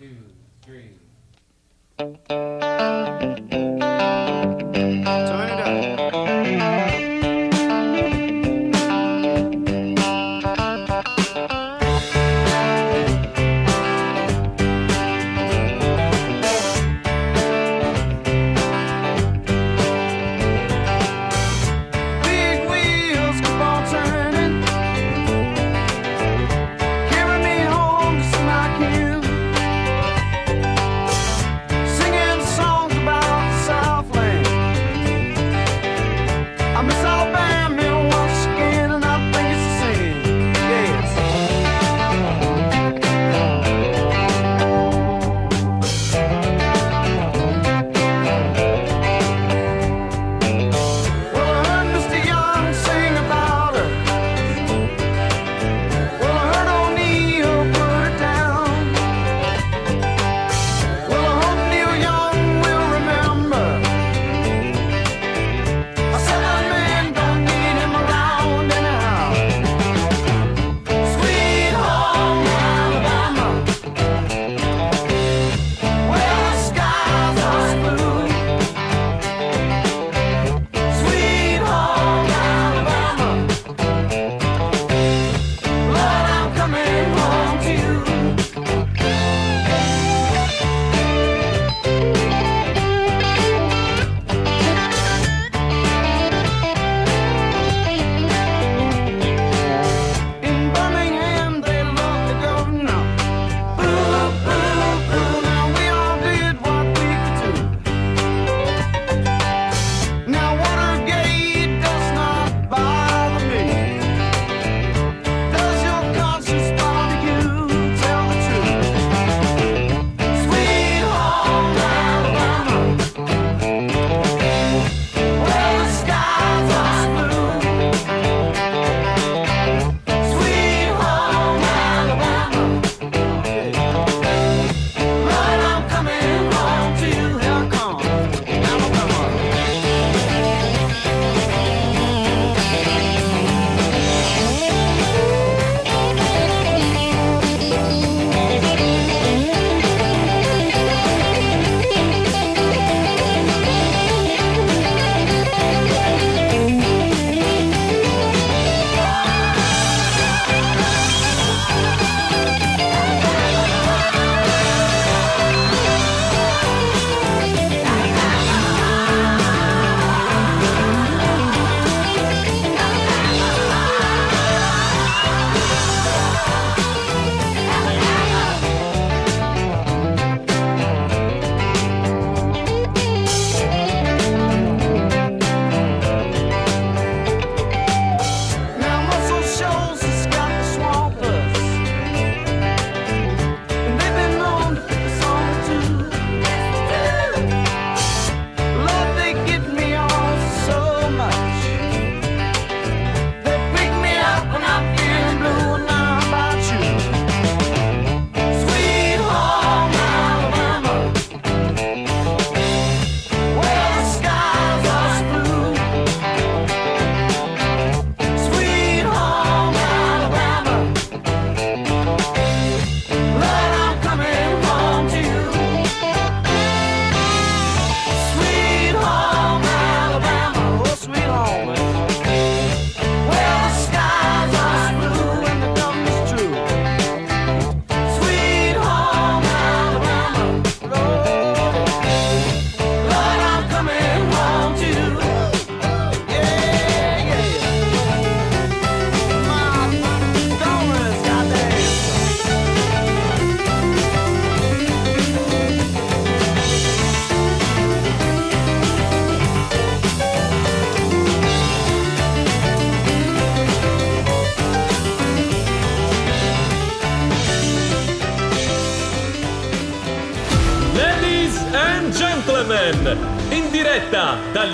two, three.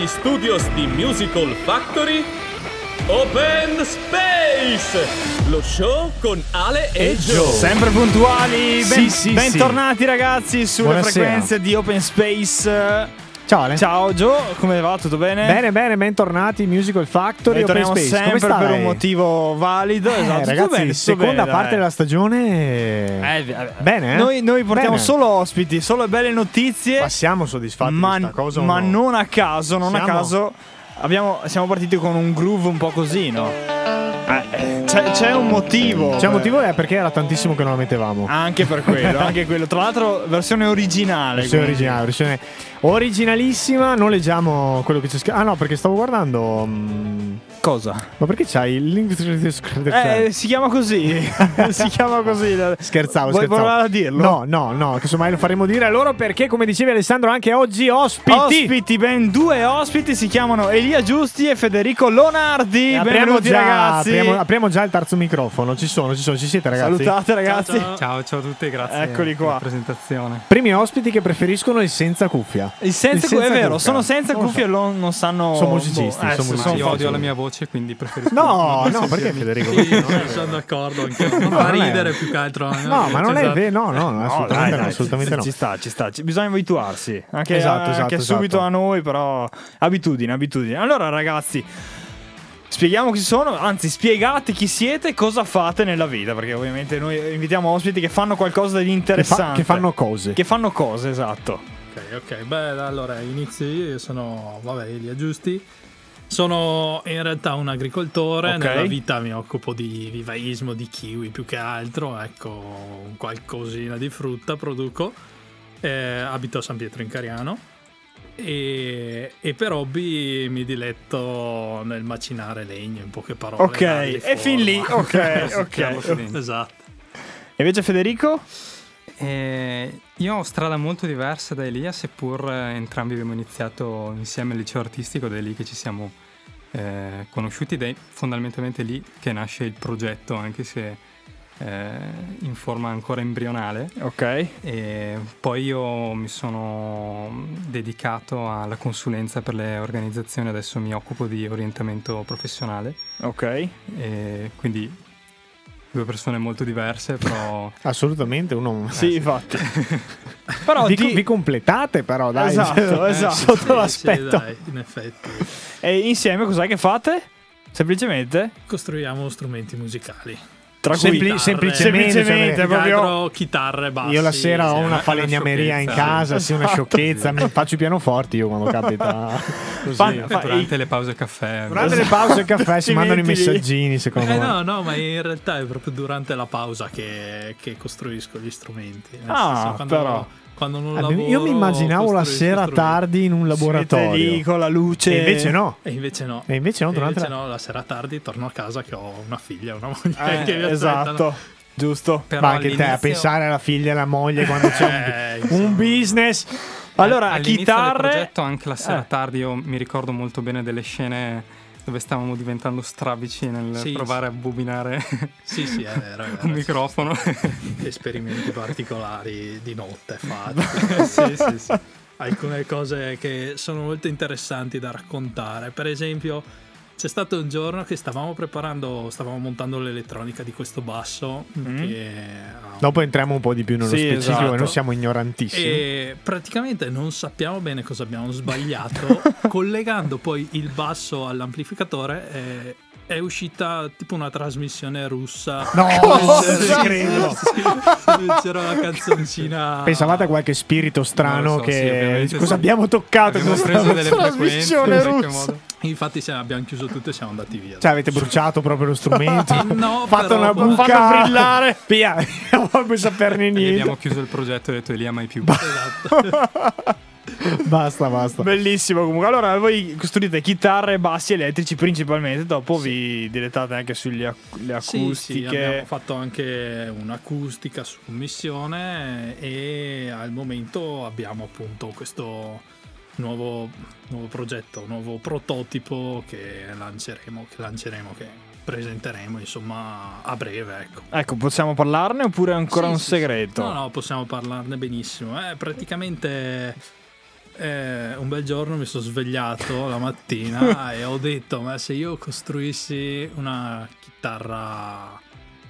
dagli studios di Musical Factory Open Space! Lo show con Ale e, e Joe. Sempre puntuali, ben, sì, sì, bentornati sì. ragazzi sulle Buonasera. frequenze di Open Space. Ciao Ale. Ciao Gio, come va? Tutto bene? Bene, bene, bentornati in Musical Factory. Open Ritorniamo sempre per un motivo valido. Eh, esatto, tutto ragazzi, bene, tutto seconda bene, parte dai. della stagione. Eh, vabbè. Bene, eh? Noi, noi portiamo Bene. solo ospiti, solo belle notizie. Ma siamo soddisfatti ma, di questa cosa? ma no? non a caso, non a Siamo- caso. abbiamo- siamo partiti con un groove un po' così, no? Eh, eh, c'è, c'è un motivo. C'è un motivo è perché era tantissimo che non la mettevamo. Anche per quello, anche quello. Tra l'altro, versione originale. Versione quindi. originale, versione originalissima. Non leggiamo quello che c'è scritto. Ah, no, perché stavo guardando. mm, Cosa? Ma perché c'hai il link? Eh, si chiama così. si chiama così. Scherzavo, Vuoi scherzavo. provare a dirlo? No, no, no, casomai lo faremo dire a loro perché, come dicevi Alessandro, anche oggi ospiti. Ospiti, ben due ospiti si chiamano Elia Giusti e Federico Lonardi. Apriamo Benvenuti già, ragazzi. apriamo, apriamo già il terzo microfono. Ci sono, ci sono, ci siete ragazzi. Salutate ragazzi. Ciao, ciao a tutti, grazie Eccoli per qua. la presentazione. Primi ospiti che preferiscono il senza cuffia. Il senza, Il senza è vero, cuffia. sono senza Non cuffie e so. non, sanno. Sono musicisti, boh, eh, sono musicisti. Io odio la mia voce, quindi preferisco. No, no, perché. Federico? Sì, No, sono d'accordo anche No, fa ridere più che altro. No, ma non è Esatto. vero, no, no, assolutamente dai, no, assolutamente ci, no. ci sta, ci sta. Bisogna abituarsi. Anche, Esatto, anche esatto, subito esatto. a noi, però. Abitudine, abitudine. Allora, ragazzi. Spieghiamo chi sono, anzi spiegate chi siete e cosa fate nella vita, perché ovviamente noi invitiamo ospiti che fanno qualcosa di Che, fa- interessante. che fanno cose. Che fanno cose, esatto. Ok, ok. Beh, allora inizio io. Io sono, vabbè, Elia Giusti. Sono in realtà un agricoltore. Ok. Nella vita mi occupo di vivaismo, di kiwi più che altro. Ecco, qualcosina di frutta produco. Eh, abito a San Pietro in Cariano. E, e per hobby mi diletto nel macinare legno, in poche parole. Ok, e fin lì, ok, ok. esatto. E invece Federico? Eh, io ho strada molto diversa da Elia, seppur eh, entrambi abbiamo iniziato insieme al liceo artistico, è lì che ci siamo eh, conosciuti ed è fondamentalmente lì che nasce il progetto, anche se eh, in forma ancora embrionale. Ok. E poi io mi sono dedicato alla consulenza per le organizzazioni, adesso mi occupo di orientamento professionale, Ok. e quindi due persone molto diverse, però Assolutamente, uno. Sì, infatti. Però vi, di- vi completate, però, dai. Esatto, esatto. Sotto Sì, l'aspetto. sì, dai, in effetti. E insieme cos'è che fate? Semplicemente? Costruiamo strumenti musicali. Tra Sempli- cui chitarre. semplicemente, Semplicemente, cioè, proprio- chitarre, bassi. Io la sera ho una falegnameria in casa, sì, una Esatto. sciocchezza. Mi faccio i pianoforti io quando capita. Così. Fa- fa- durante le pause caffè. Durante le pause caffè si mandano i messaggini, secondo Eh me. no, no, ma in realtà è proprio durante la pausa che, che costruisco gli strumenti. Nel Ah, senso, quando, però. Quando non Ah, lavoro, io mi immaginavo la sera tardi in un Siete lì laboratorio. con la luce. E invece no. E invece no. E invece no, E durante invece la- no, la sera tardi torno a casa che ho una figlia e una moglie Eh, che mi aspettano. esatto. Giusto. Però Ma anche te a pensare alla figlia e alla moglie quando c'è Eh, un, un insomma. business. Allora, all'inizio chitarre. del progetto, anche la sera Eh. tardi, io mi ricordo molto bene delle scene dove stavamo diventando strabici nel Sì, provare a bobinare Sì, sì, vero. È vero. un microfono. esperimenti particolari di notte fatti. sì, sì, sì. Alcune cose che sono molto interessanti da raccontare. Per esempio, c'è stato un giorno che stavamo preparando, stavamo montando l'elettronica di questo basso. Che ha Dopo entriamo un po' di più nello Sì, specifico, esatto. noi siamo ignorantissimi. E praticamente non sappiamo bene cosa abbiamo sbagliato. collegando poi il basso all'amplificatore è, è uscita tipo una trasmissione russa. No, Sì, ci credo. sì, sì, c'era una canzoncina. Pensavate a qualche spirito strano Non so, sì, che ovviamente cosa sì. abbiamo toccato Abbiamo preso delle trasmissione russa. Infatti abbiamo chiuso tutto e siamo andati via. Cioè, avete bruciato proprio lo strumento. No, fatto però una buca. Fanno brillare. Via, non voglio saperne E niente. abbiamo chiuso il progetto e ho detto Elia mai più. Esatto. Basta, basta. Bellissimo comunque. Allora, voi costruite chitarre e bassi elettrici principalmente, dopo vi dilettate anche sulle ac- le Sì, sì, acustiche. abbiamo fatto anche un'acustica su commissione e al momento abbiamo appunto questo nuovo, nuovo progetto, nuovo prototipo che lanceremo, che lanceremo, che presenteremo insomma a breve, ecco. Ecco, possiamo parlarne oppure è ancora Sì, un sì, sì. segreto? No, no, possiamo parlarne benissimo. Eh, praticamente eh, un bel giorno mi sono svegliato la mattina e ho detto, ma se io costruissi una chitarra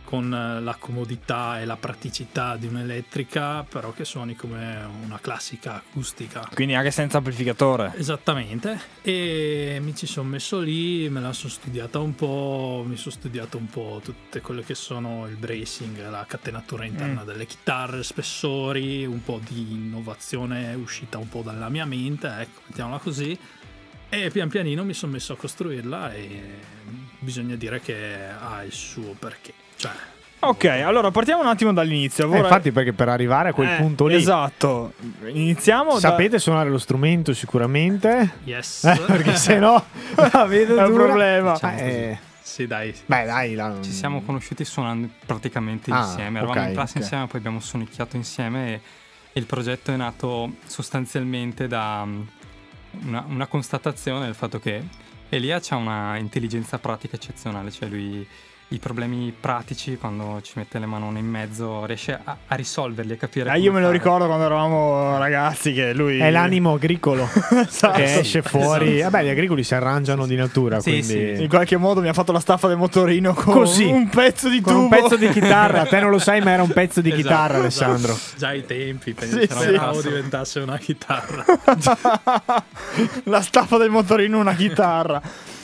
con eh, la comodità e la praticità di un'elettrica, però che suoni come una classica acustica. Quindi anche senza amplificatore. Esattamente, e mi ci sono messo lì, me la sono studiata un po', mi sono studiato un po' tutte quelle che sono il bracing, la catenatura interna Mm. delle chitarre, spessori, un po' di innovazione uscita un po' dalla mia mente, ecco, mettiamola così. E pian pianino mi sono messo a costruirla e bisogna dire che ha il suo perché. Cioè, Ok, allora partiamo un attimo dall'inizio. Eh, Ora- infatti, perché per arrivare a quel Eh, punto lì, Esatto. Iniziamo da- sapete suonare lo strumento sicuramente. yes. Eh, perché se no È un problema. Diciamo Eh, sì, dai. beh, dai, la- Ci siamo conosciuti suonando praticamente Ah, insieme. Eravamo ok, in classe ok. insieme, poi abbiamo sonicchiato insieme e, e il progetto è nato sostanzialmente da mm, una, una constatazione del fatto che Elia ha una intelligenza pratica eccezionale, cioè lui i problemi pratici quando ci mette le manone in mezzo riesce a, a risolverli, a capire Eh, io me lo fare. ricordo quando eravamo ragazzi che lui È l'animo agricolo Esatto. che esce fuori. Vabbè, gli agricoli si arrangiano di natura, Sì, quindi... In qualche modo mi ha fatto la staffa del motorino con Così. un pezzo di Con tubo. un pezzo di chitarra, te non lo sai, ma era un pezzo di Esatto, chitarra, esatto. Alessandro. Già ai tempi, Sì, pensavo sì. diventasse una chitarra. la staffa del motorino una chitarra.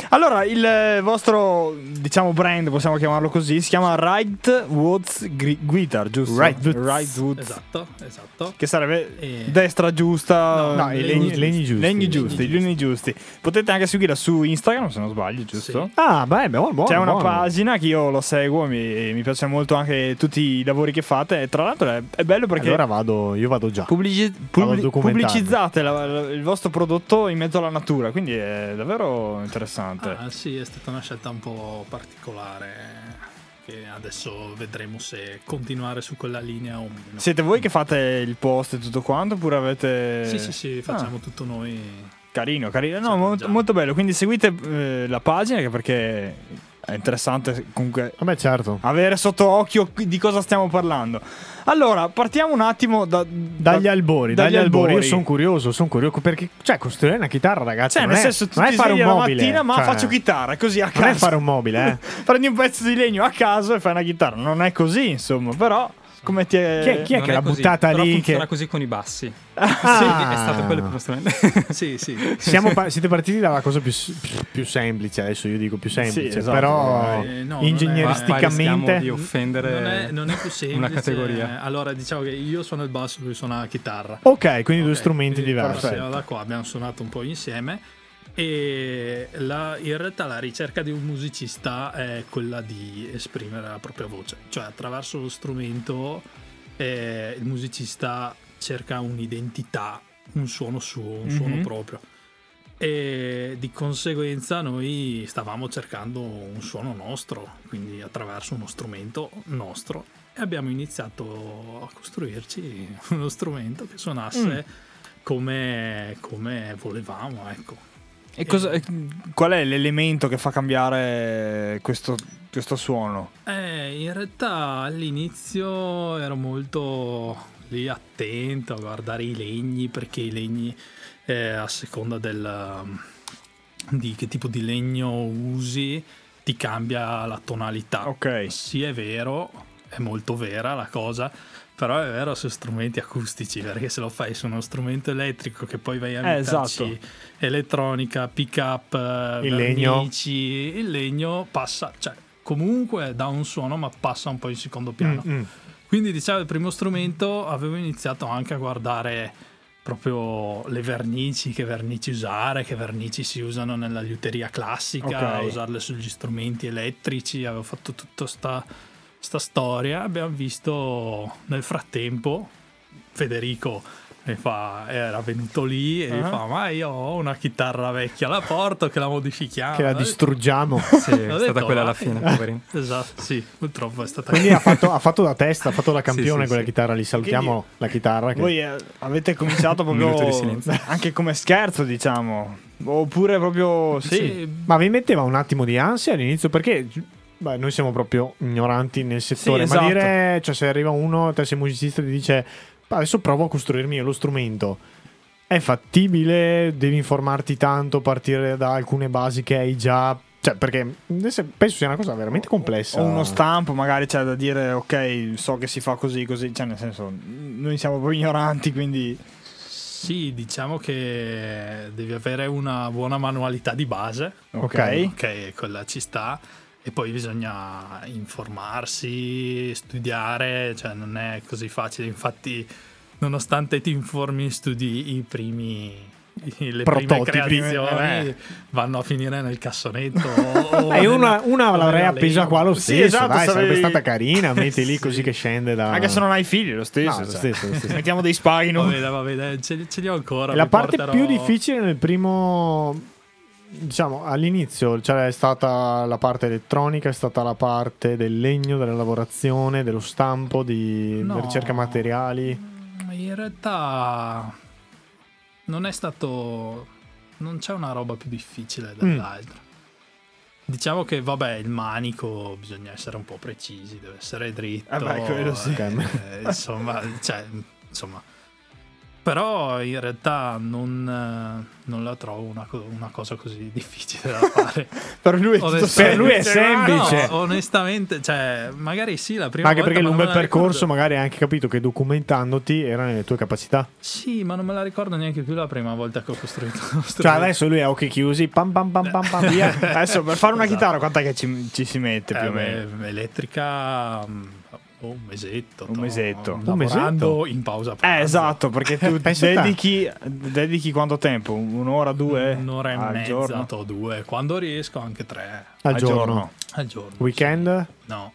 Allora, il eh, vostro, diciamo, brand, possiamo chiamarlo così, si chiama Right Woods Gri- Guitar, giusto? Right Woods. Right Woods. esatto, esatto. Che sarebbe E- destra giusta. No, i legni, legni giusti. Legni giusti, gli legni giusti. Potete anche seguirla su Instagram, se non sbaglio, giusto? Sì. Ah, beh, buono, buono. C'è una buono. pagina che io lo seguo, mi, mi piace molto anche tutti i lavori che fate. E tra l'altro è, è bello perché Allora vado, io vado già. pubblici- pubblic- pubblicizzate la- la- il vostro prodotto in mezzo alla natura, quindi è davvero interessante. Ah, sì, è stata una scelta un po' particolare. Che adesso vedremo se continuare su quella linea o meno. Siete voi che fate il post e tutto quanto oppure avete... Sì, sì, sì, facciamo tutto noi. Carino, carino. No, molto, molto bello. Quindi seguite eh, la pagina perché è interessante comunque Vabbè, certo. avere sotto occhio di cosa stiamo parlando. Allora, partiamo un attimo da, Dagli da- albori, dagli, albori. Io sono curioso, sono curioso perché, cioè, costruire una chitarra, ragazzi, Cioè, non, nel è, senso, tu non è ti fare un mobile. mattina, ma cioè, faccio chitarra, così a Non caso. è fare un mobile, eh. Prendi un pezzo di legno a caso e fai una chitarra. Non è così, insomma, però come ti è... Chi è- chi è Non che l'ha così, buttata però lì? funziona Che... così con i bassi. Ah. È stato quello il primo strumento. Sì, sì. Siamo pa- siete partiti dalla cosa più, più semplice, adesso io dico più semplice, Sì, esatto. però Eh, no, non è- ingegneristicamente... Rischiamo di offendere Non è, non è più semplice. una categoria. Allora, diciamo che io suono il basso, lui suona la chitarra. Ok, quindi due Ok, strumenti quindi diversi. da qua, abbiamo suonato un po' insieme. E la- in realtà la ricerca di un musicista è quella di esprimere la propria voce, cioè attraverso lo strumento eh, il musicista cerca un'identità, un suono suo, un suono Mhm. proprio. E di conseguenza noi stavamo cercando un suono nostro, quindi attraverso uno strumento nostro. E abbiamo iniziato a costruirci uno strumento che suonasse come, come volevamo, ecco. E cosa- e qual è l'elemento che fa cambiare questo, questo suono? Eh, in realtà all'inizio ero molto lì attento a guardare i legni perché i legni eh, a seconda del, di che tipo di legno usi ti cambia la tonalità. Ok. Sì, è vero, è molto vera la cosa, però è vero su strumenti acustici, perché se lo fai su uno strumento elettrico che poi vai a Eh, metterci esatto. elettronica, pick up, Il legno. vernici, il legno passa, cioè comunque dà un suono ma passa un po' in secondo piano. Mm, mm. Quindi diciamo il primo strumento avevo iniziato anche a guardare proprio le vernici, che vernici usare, che vernici si usano nella liuteria classica, Ok. a usarle sugli strumenti elettrici, avevo fatto tutta sta, sta storia. Abbiamo visto nel frattempo Federico mi fa, era venuto lì e mi Ah. fa ma io ho una chitarra vecchia, la porto che la modifichiamo. Che la detto- distruggiamo. Sì, è ho stata detto, quella alla vai. fine, poverino. Esatto, sì, purtroppo è stata Quindi ha fatto, ha fatto da testa, ha fatto da campione sì, quella sì. chitarra lì. Salutiamo la chitarra. Che... Voi eh, avete cominciato Un minuto di proprio anche come scherzo, diciamo. Oppure proprio sì. Sì, Ma vi metteva un attimo di ansia all'inizio perché beh, noi siamo proprio ignoranti nel settore. esatto. Ma dire, cioè, se arriva uno, te sei musicista e ti dice "Ma adesso provo a costruirmi lo strumento. È fattibile? Devi informarti tanto, partire da alcune basi che hai già Cioè, perché penso sia una cosa veramente complessa. O uno stampo, magari c'è da dire, ok, so che si fa così, così. Cioè, nel senso, noi siamo proprio ignoranti, quindi. Sì, diciamo che devi avere una buona manualità di base. Ok. Ok, quella ci sta. E poi bisogna informarsi, studiare, cioè non è così facile. Infatti, nonostante ti informi, studi i primi. Le Prototipi, prime creazioni eh. vanno a finire nel cassonetto. E una, una l'avrei appesa qua lo Sì, stesso. esatto, dai, sarebbe sarebbe- stata carina. Metti lì Sì. così che scende da. Anche se non hai figli, lo stesso. No, lo cioè. stesso, lo stesso. Mettiamo dei spaghi, Va no? ce, ce li ho ancora. E la parte porterò- più difficile nel primo. Diciamo all'inizio c'è stata la parte elettronica, è stata la parte del legno, della lavorazione, dello stampo, di No. ricerca materiali. In realtà non è stato. Non c'è una roba più difficile dall'altra. Diciamo che, vabbè, il manico bisogna essere un po' precisi, deve essere dritto. Eh beh, quello sì. eh, insomma, cioè, insomma. Però in realtà non, eh, non la trovo una, una cosa così difficile da fare. Per lui Per lui è semplice. No, onestamente, cioè, magari sì, la prima Anche volta. perché ma lungo il la percorso magari hai anche capito che documentandoti era nelle tue capacità. Sì, ma non me la ricordo neanche più la prima volta che ho costruito. uno Cioè adesso lui ha occhi chiusi, pam pam pam pam pam via. Adesso per fare una Esatto. chitarra, quant'è che ci, ci si mette più Eh, o meno? beh, elettrica mm, un mesetto. Un to- mesetto. Un Lavorando in pausa. Eh, esatto, perché tu dedichi, dedichi quanto tempo? Un'ora, due? Un'ora e al mezza, giorno? to due. Quando riesco anche tre Al Al giorno. giorno. al giorno. Weekend? No,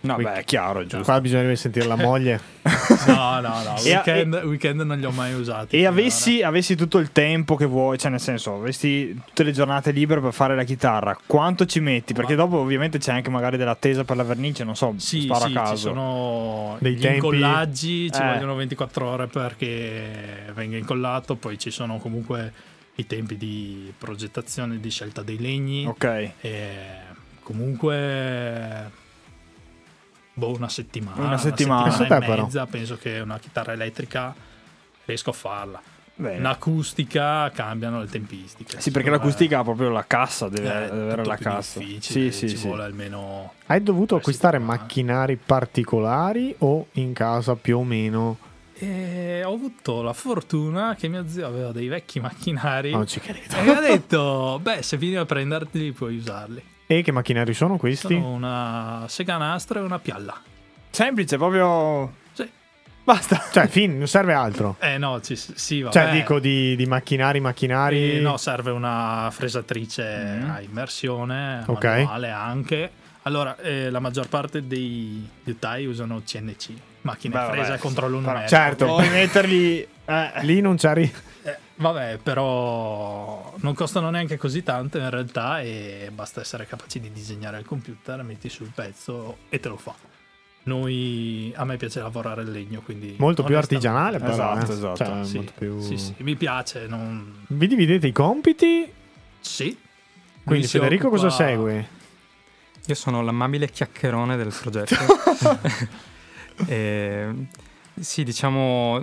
No, beh, è chiaro, giusto. Qua bisognerebbe sentire la moglie. no, no, no. E a- Weekend, weekend non li ho mai usati. E avessi, avessi tutto il tempo che vuoi, cioè nel senso, avessi tutte le giornate libere per fare la chitarra, quanto ci metti? Perché dopo ovviamente c'è anche magari della-attesa per la vernice, non so, Sì, sparo sì, a caso. ci sono Dei gli tempi. incollaggi, ci Eh. vogliono 24 ore perché venga incollato, poi ci sono comunque i tempi di progettazione, di scelta dei legni. Ok. E comunque boh, una settimana. Una settimana. Pensa e te, però. mezza. Penso che una chitarra elettrica riesco a farla. Bene. Un'acustica cambiano le tempistiche. Sì, perché l'acustica ha proprio la cassa, deve, è deve avere la cassa. difficile, Sì, sì, ci sì. vuole almeno Hai dovuto Eh, acquistare settimana. macchinari particolari o in casa più o meno? E ho avuto la fortuna che mio zio aveva dei vecchi macchinari Non ci credo. e mi ha detto, beh, se vieni a prenderli puoi usarli. E che macchinari sono questi? Sono una seganastro e una pialla. Semplice, proprio... Sì. Basta. Cioè, fin, non serve altro. Eh no, ci, sì, vabbè. Cioè, dico di, di macchinari, macchinari. Eh, no, serve una fresatrice Mm. a immersione, Ok. manuale anche. Allora, eh, la maggior parte dei liutai usano CNC, macchine Beh, fresa vabbè, a controllo numerico. Certo. Puoi metterli... eh, Lì non c'arri. Eh, vabbè, però non costano neanche così tanto in realtà e basta essere capaci di disegnare il computer, metti sul pezzo e te lo fa. Noi, a me piace lavorare il legno, quindi... Molto più artigianale, però. Esatto, eh. esatto. Cioè, Sì, molto più... sì, sì, mi piace. Non... Vi dividete i compiti? Sì. Quindi, si Federico, cosa occupa- segue? Io sono l'amabile chiacchierone del progetto. E, sì, diciamo,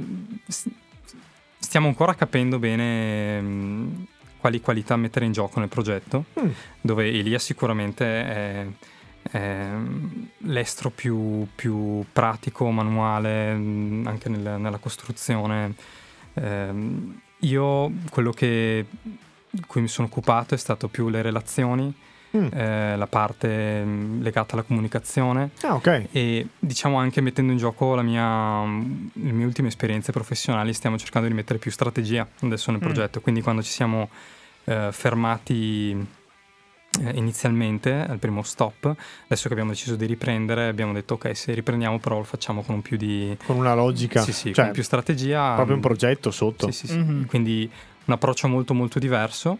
stiamo ancora capendo bene mh, quali qualità mettere in gioco nel progetto, Mm. dove Elia sicuramente è, è l'estro più, più pratico, manuale, mh, anche nel- nella costruzione. Ehm, io quello che di cui mi sono occupato è stato più le relazioni, Mm. eh, la parte mh, legata alla comunicazione Ah, ok. e diciamo anche mettendo in gioco la mia, mh, le mie ultime esperienze professionali stiamo cercando di mettere più strategia adesso nel Mm. progetto quindi quando ci siamo eh, fermati eh, inizialmente al primo stop adesso che abbiamo deciso di riprendere abbiamo detto ok se riprendiamo però lo facciamo con più di Con una logica. sì, sì, cioè, con più strategia proprio un mh, progetto sotto. sì, sì, sì. Mhm. quindi un approccio molto molto diverso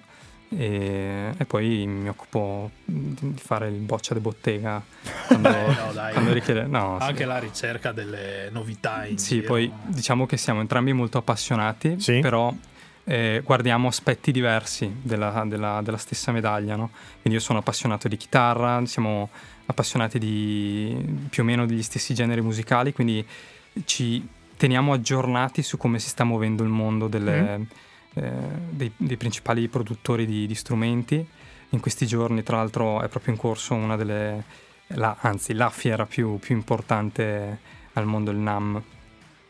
e, e poi mi occupo di di fare il boccia de bottega quando, Eh, no, dai. quando richiede no, sì. Anche la ricerca delle novità in Sì, giro. poi diciamo che siamo entrambi molto appassionati, Sì. però eh, guardiamo aspetti diversi della, della- della stessa medaglia. no? Quindi io sono appassionato di chitarra, siamo appassionati di più o meno degli stessi generi musicali, quindi ci teniamo aggiornati su come si sta muovendo il mondo delle- eh, dei, dei principali produttori di, di strumenti. in questi giorni, tra l'altro, è proprio in corso una delle, la- anzi, la fiera più, più importante al mondo, il NAM,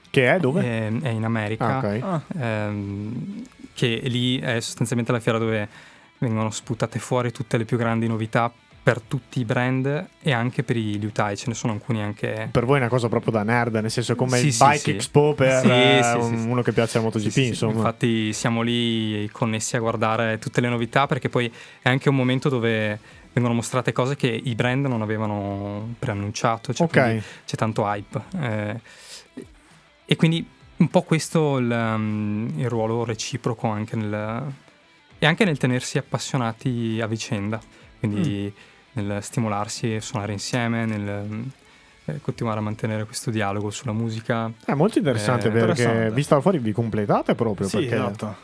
Che è dove? è, è in America. Ah, ok. Ah, ehm, che lì è sostanzialmente la fiera dove vengono sputate fuori tutte le più grandi novità per tutti i brand e anche per i liutai, ce ne sono alcuni anche... Per voi è una cosa proprio da nerd, nel senso come Sì, il sì, Bike sì. Expo per eh, un- uno che piace la MotoGP, insomma. Infatti siamo lì connessi a guardare tutte le novità perché poi è anche un momento dove vengono mostrate cose che i brand non avevano preannunciato, cioè Ok. quindi c'è tanto hype. eh, e quindi un po' questo il, um, il ruolo reciproco anche nel, e anche nel tenersi appassionati a vicenda, quindi nel stimolarsi e suonare insieme, nel eh, continuare a mantenere questo dialogo sulla musica. È molto interessante Eh, perché interessante. vista da fuori vi completate proprio. sì, perché esatto.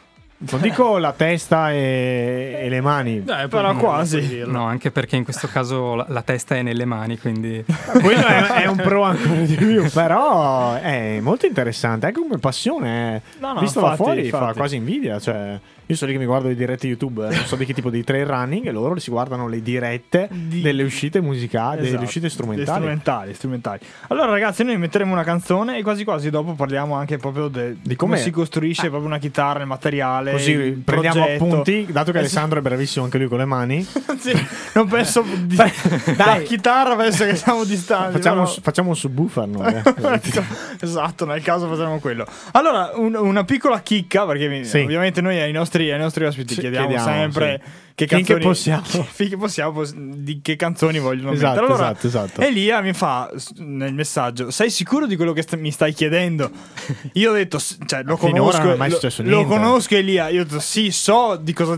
Non dico la testa e, e le mani. Dai, Però quasi. No, anche perché in questo caso la, la testa è nelle mani, quindi Quello è, è un pro ancora di più, però è molto interessante. Anche come passione, eh. No, no, visto da infatti, fuori fa infatti. quasi invidia. Cioè, io sono lì che mi guardo le dirette YouTube, eh, non so di che tipo di trail running, e loro si guardano le dirette Di- delle uscite musicali, delle Esatto, uscite strumentali. delle strumentali, strumentali. Allora, ragazzi, noi metteremo una canzone e quasi quasi dopo parliamo anche proprio de- di come si costruisce proprio una chitarra, il materiale. Così il prendiamo progetto. appunti, dato che Eh, Alessandro è bravissimo anche lui con le mani. sì, non penso di, da chitarra penso che siamo distanti. Facciamo, però- facciamo un subwoofer noi. eh. esatto, nel caso facciamo quello. Allora, un- una piccola chicca, perché Sì. ovviamente noi ai nostri, ai nostri ospiti Sì, chiediamo, chiediamo, sempre che Finché canzoni possiamo. finché possiamo pos- di che canzoni vogliono Esatto, mettere. Allora, esatto, esatto. Elia mi fa nel messaggio: Sei sicuro di quello che st- mi stai chiedendo? Io ho detto: "S- cioè, lo conosco, non è mai lo- successo lo, niente." conosco, Elia. Io ho detto: Sì, so di cosa,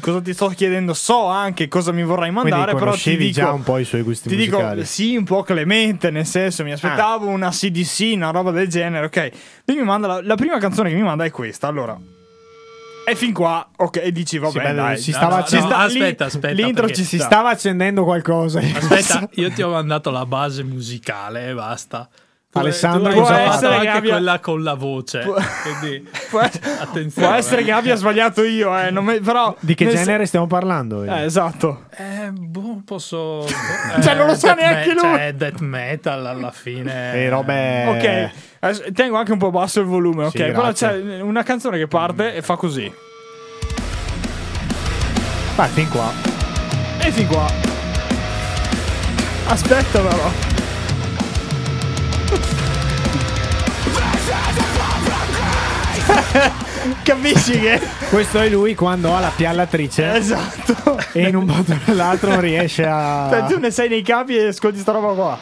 cosa ti sto chiedendo, so anche cosa mi vorrai Quindi mandare. Però ti dico, già un po' i suoi gusti ti musicali. dico sì, un po' clemente, nel senso, mi aspettavo Ah. una CDC, una roba del genere, ok. Lui mi manda la, la prima canzone che mi manda è questa, allora. E fin qua, ok, dici, vabbè, Sì, beh, dai, si No, stava no, ci no, sta- aspetta, aspetta. l'intro perché- ci si sta. stava accendendo qualcosa. Aspetta, io ti ho mandato la base musicale e basta. Tu- Alessandro può essere anche che abbia- quella con la voce. Può- Quindi, Può, attenzione. può essere che abbia sbagliato io, eh, non mi- però... Di che genere stiamo parlando? se- Eh, esatto. Eh, boh, posso. Cioè, non lo sa death neanche lui. Cioè, death metal alla fine. E robe... Ok, tengo anche un po' basso il volume, ok? Sì, Però c'è una canzone che parte e fa così. Vai, fin qua. E fin qua. Aspetta però. Capisci che... Questo è lui quando ha la piallatrice Esatto. e in un modo o nell'altro non riesce a... Cioè, tu ne sei nei capi e ascolti sta roba qua.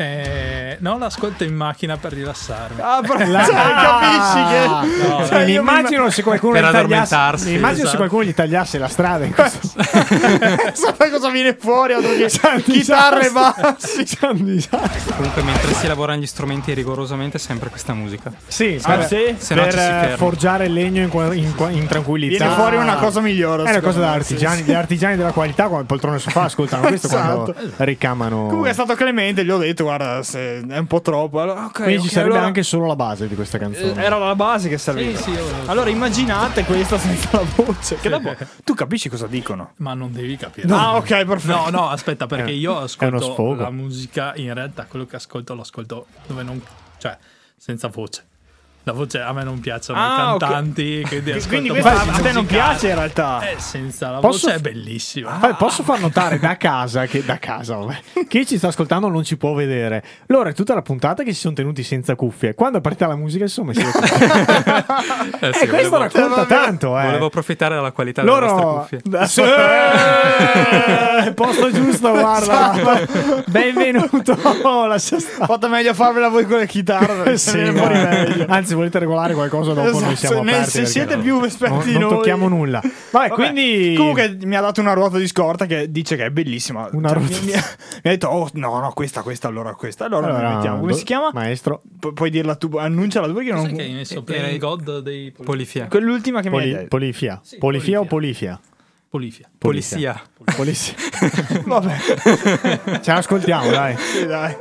Eh, no, l'ascolto in macchina per rilassarmi. Ah, però, La- cioè, capisci che... No, Cioè, mi immagino se qualcuno Per gli tagliasse, addormentarsi, mi immagino se esatto. qualcuno gli tagliasse la strada in questo Sapete cosa viene fuori? Chitarre bassi. Comunque mentre si lavora negli strumenti rigorosamente è sempre questa musica. Sì, Ah, per, sì? Se no per ferma. forgiare il legno in, qua- in qua- in tranquillità. Viene fuori una cosa migliore. È una cosa da artigiani, sì, sì. gli artigiani della qualità, quando poltrone sofà ascoltano questo Esatto. quando ricamano. Comunque è stato Clemente, gli ho detto, guarda, se è un po' troppo. Allora, ok, Quindi ok, ci sarebbe allora- anche solo la base di questa Eh, canzone. Era la base che serviva. Sì, sì. Allora immaginate questa senza la voce. Che dopo tu capisci cosa dicono. Ma non devi capire. Ah, ok, perfetto. No, no, aspetta, perché È- io ascolto la musica, in realtà quello che ascolto lo ascolto dove non... cioè, senza voce. La voce a me non piacciono Ah, i cantanti, quindi ascolto Quindi questa a te non piace in realtà. Eh, senza la Posso voce è bellissima. Fa- Posso far notare da casa che da casa vabbè, chi ci sta ascoltando non ci può vedere. Loro è tutta la puntata che si sono tenuti senza cuffie. Quando è partita la musica si messi le cuffie. Eh, Eh, sì, questo volevo, racconta tanto, eh. volevo approfittare della qualità delle vostre Loro cuffie. Eh, posto giusto, guarda. Benvenuto. Lascia stare. Fate meglio farvela voi con le chitarre. Sì, fuori no. meglio. Anzi, volete regolare qualcosa dopo? Esatto, noi siamo ne- aperti se siete più esperti non, di non noi- tocchiamo nulla. Vabbè, Vabbè, quindi Comunque mi ha dato una ruota di scorta che dice che è bellissima. Una Cioè, ruota mi, mi- mi ha detto, oh no, no, questa, questa, allora questa. Allora, Allora, la mettiamo. Come do- si chiama? Maestro. Pu- puoi dirla tu, annunciala tu perché Sai non... che hai messo Era- Playing God dei Pol- Polifia. Quell'ultima che mi hai Poli- detto. polifia. Sì, polifia o polifia. polifia? Polifia. Polizia. Polizia. Vabbè, Ce l'ascoltiamo, dai. sì, dai.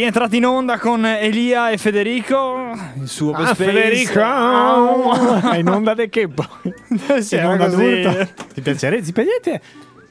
Rientrati in onda con Elia e Federico. Il suo Ah. Federico! È in onda di che poi? Sì, in onda. Ti piacerebbe? Ti piacerebbe?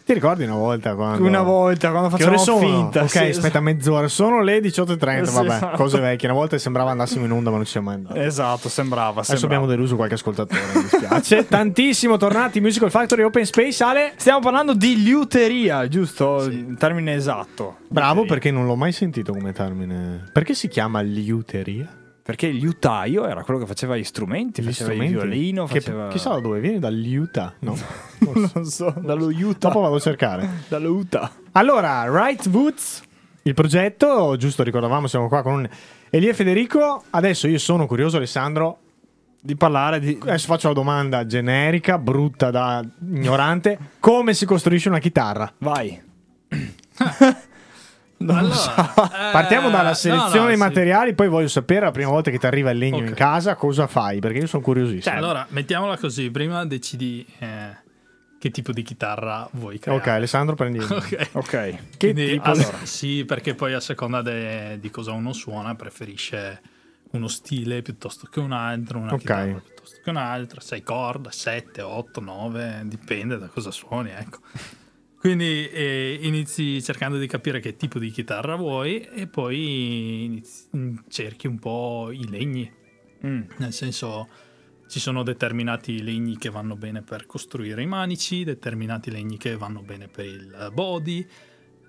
Ti ricordi una volta quando... Una volta quando facevamo sono? finta. ok, sì, aspetta mezz'ora. Sono le 18.30, Sì, vabbè. esatto. Cose vecchie. Una volta sembrava andassimo in onda, ma non ci siamo mai andati. Esatto, sembrava. Adesso sembrava. abbiamo deluso qualche ascoltatore, mi dispiace. Tantissimo, tornati Musical Factory Open Space, Ale. Stiamo parlando di liuteria, giusto? Il termine esatto. Bravo perché non l'ho mai sentito come termine. Perché si chiama liuteria? Perché il liutaio era quello che faceva gli strumenti, Gli faceva strumenti? il violino, Che- faceva... Chissà da dove viene, dall'Utah? No. non so, dallo Utah. Dopo vado a cercare. Dallo Utah. Allora, Right Woods, il progetto, giusto ricordavamo, siamo qua con Elia e Federico. Adesso io sono curioso, Alessandro. Di parlare di... Adesso faccio la domanda generica, brutta da ignorante. Come si costruisce una chitarra? Vai. Allora, eh, Partiamo dalla no, selezione no, dei sì. materiali, poi voglio sapere la prima volta che ti arriva il legno Ok. in casa cosa fai, perché io sono curiosissimo. Allora, mettiamola così, prima decidi eh, che tipo di chitarra vuoi creare. ok, Alessandro prendi. Ok. Ok. Che Quindi, tipo? allora, sì, perché poi a seconda de- di cosa uno suona preferisce uno stile piuttosto che un altro, una Ok. chitarra piuttosto che un'altra, 6 corde, 7, 8, 9, dipende da cosa suoni, ecco. Quindi eh, inizi cercando di capire che tipo di chitarra vuoi e poi inizi- cerchi un po' i legni, Mm. nel senso ci sono determinati legni che vanno bene per costruire i manici, determinati legni che vanno bene per il body,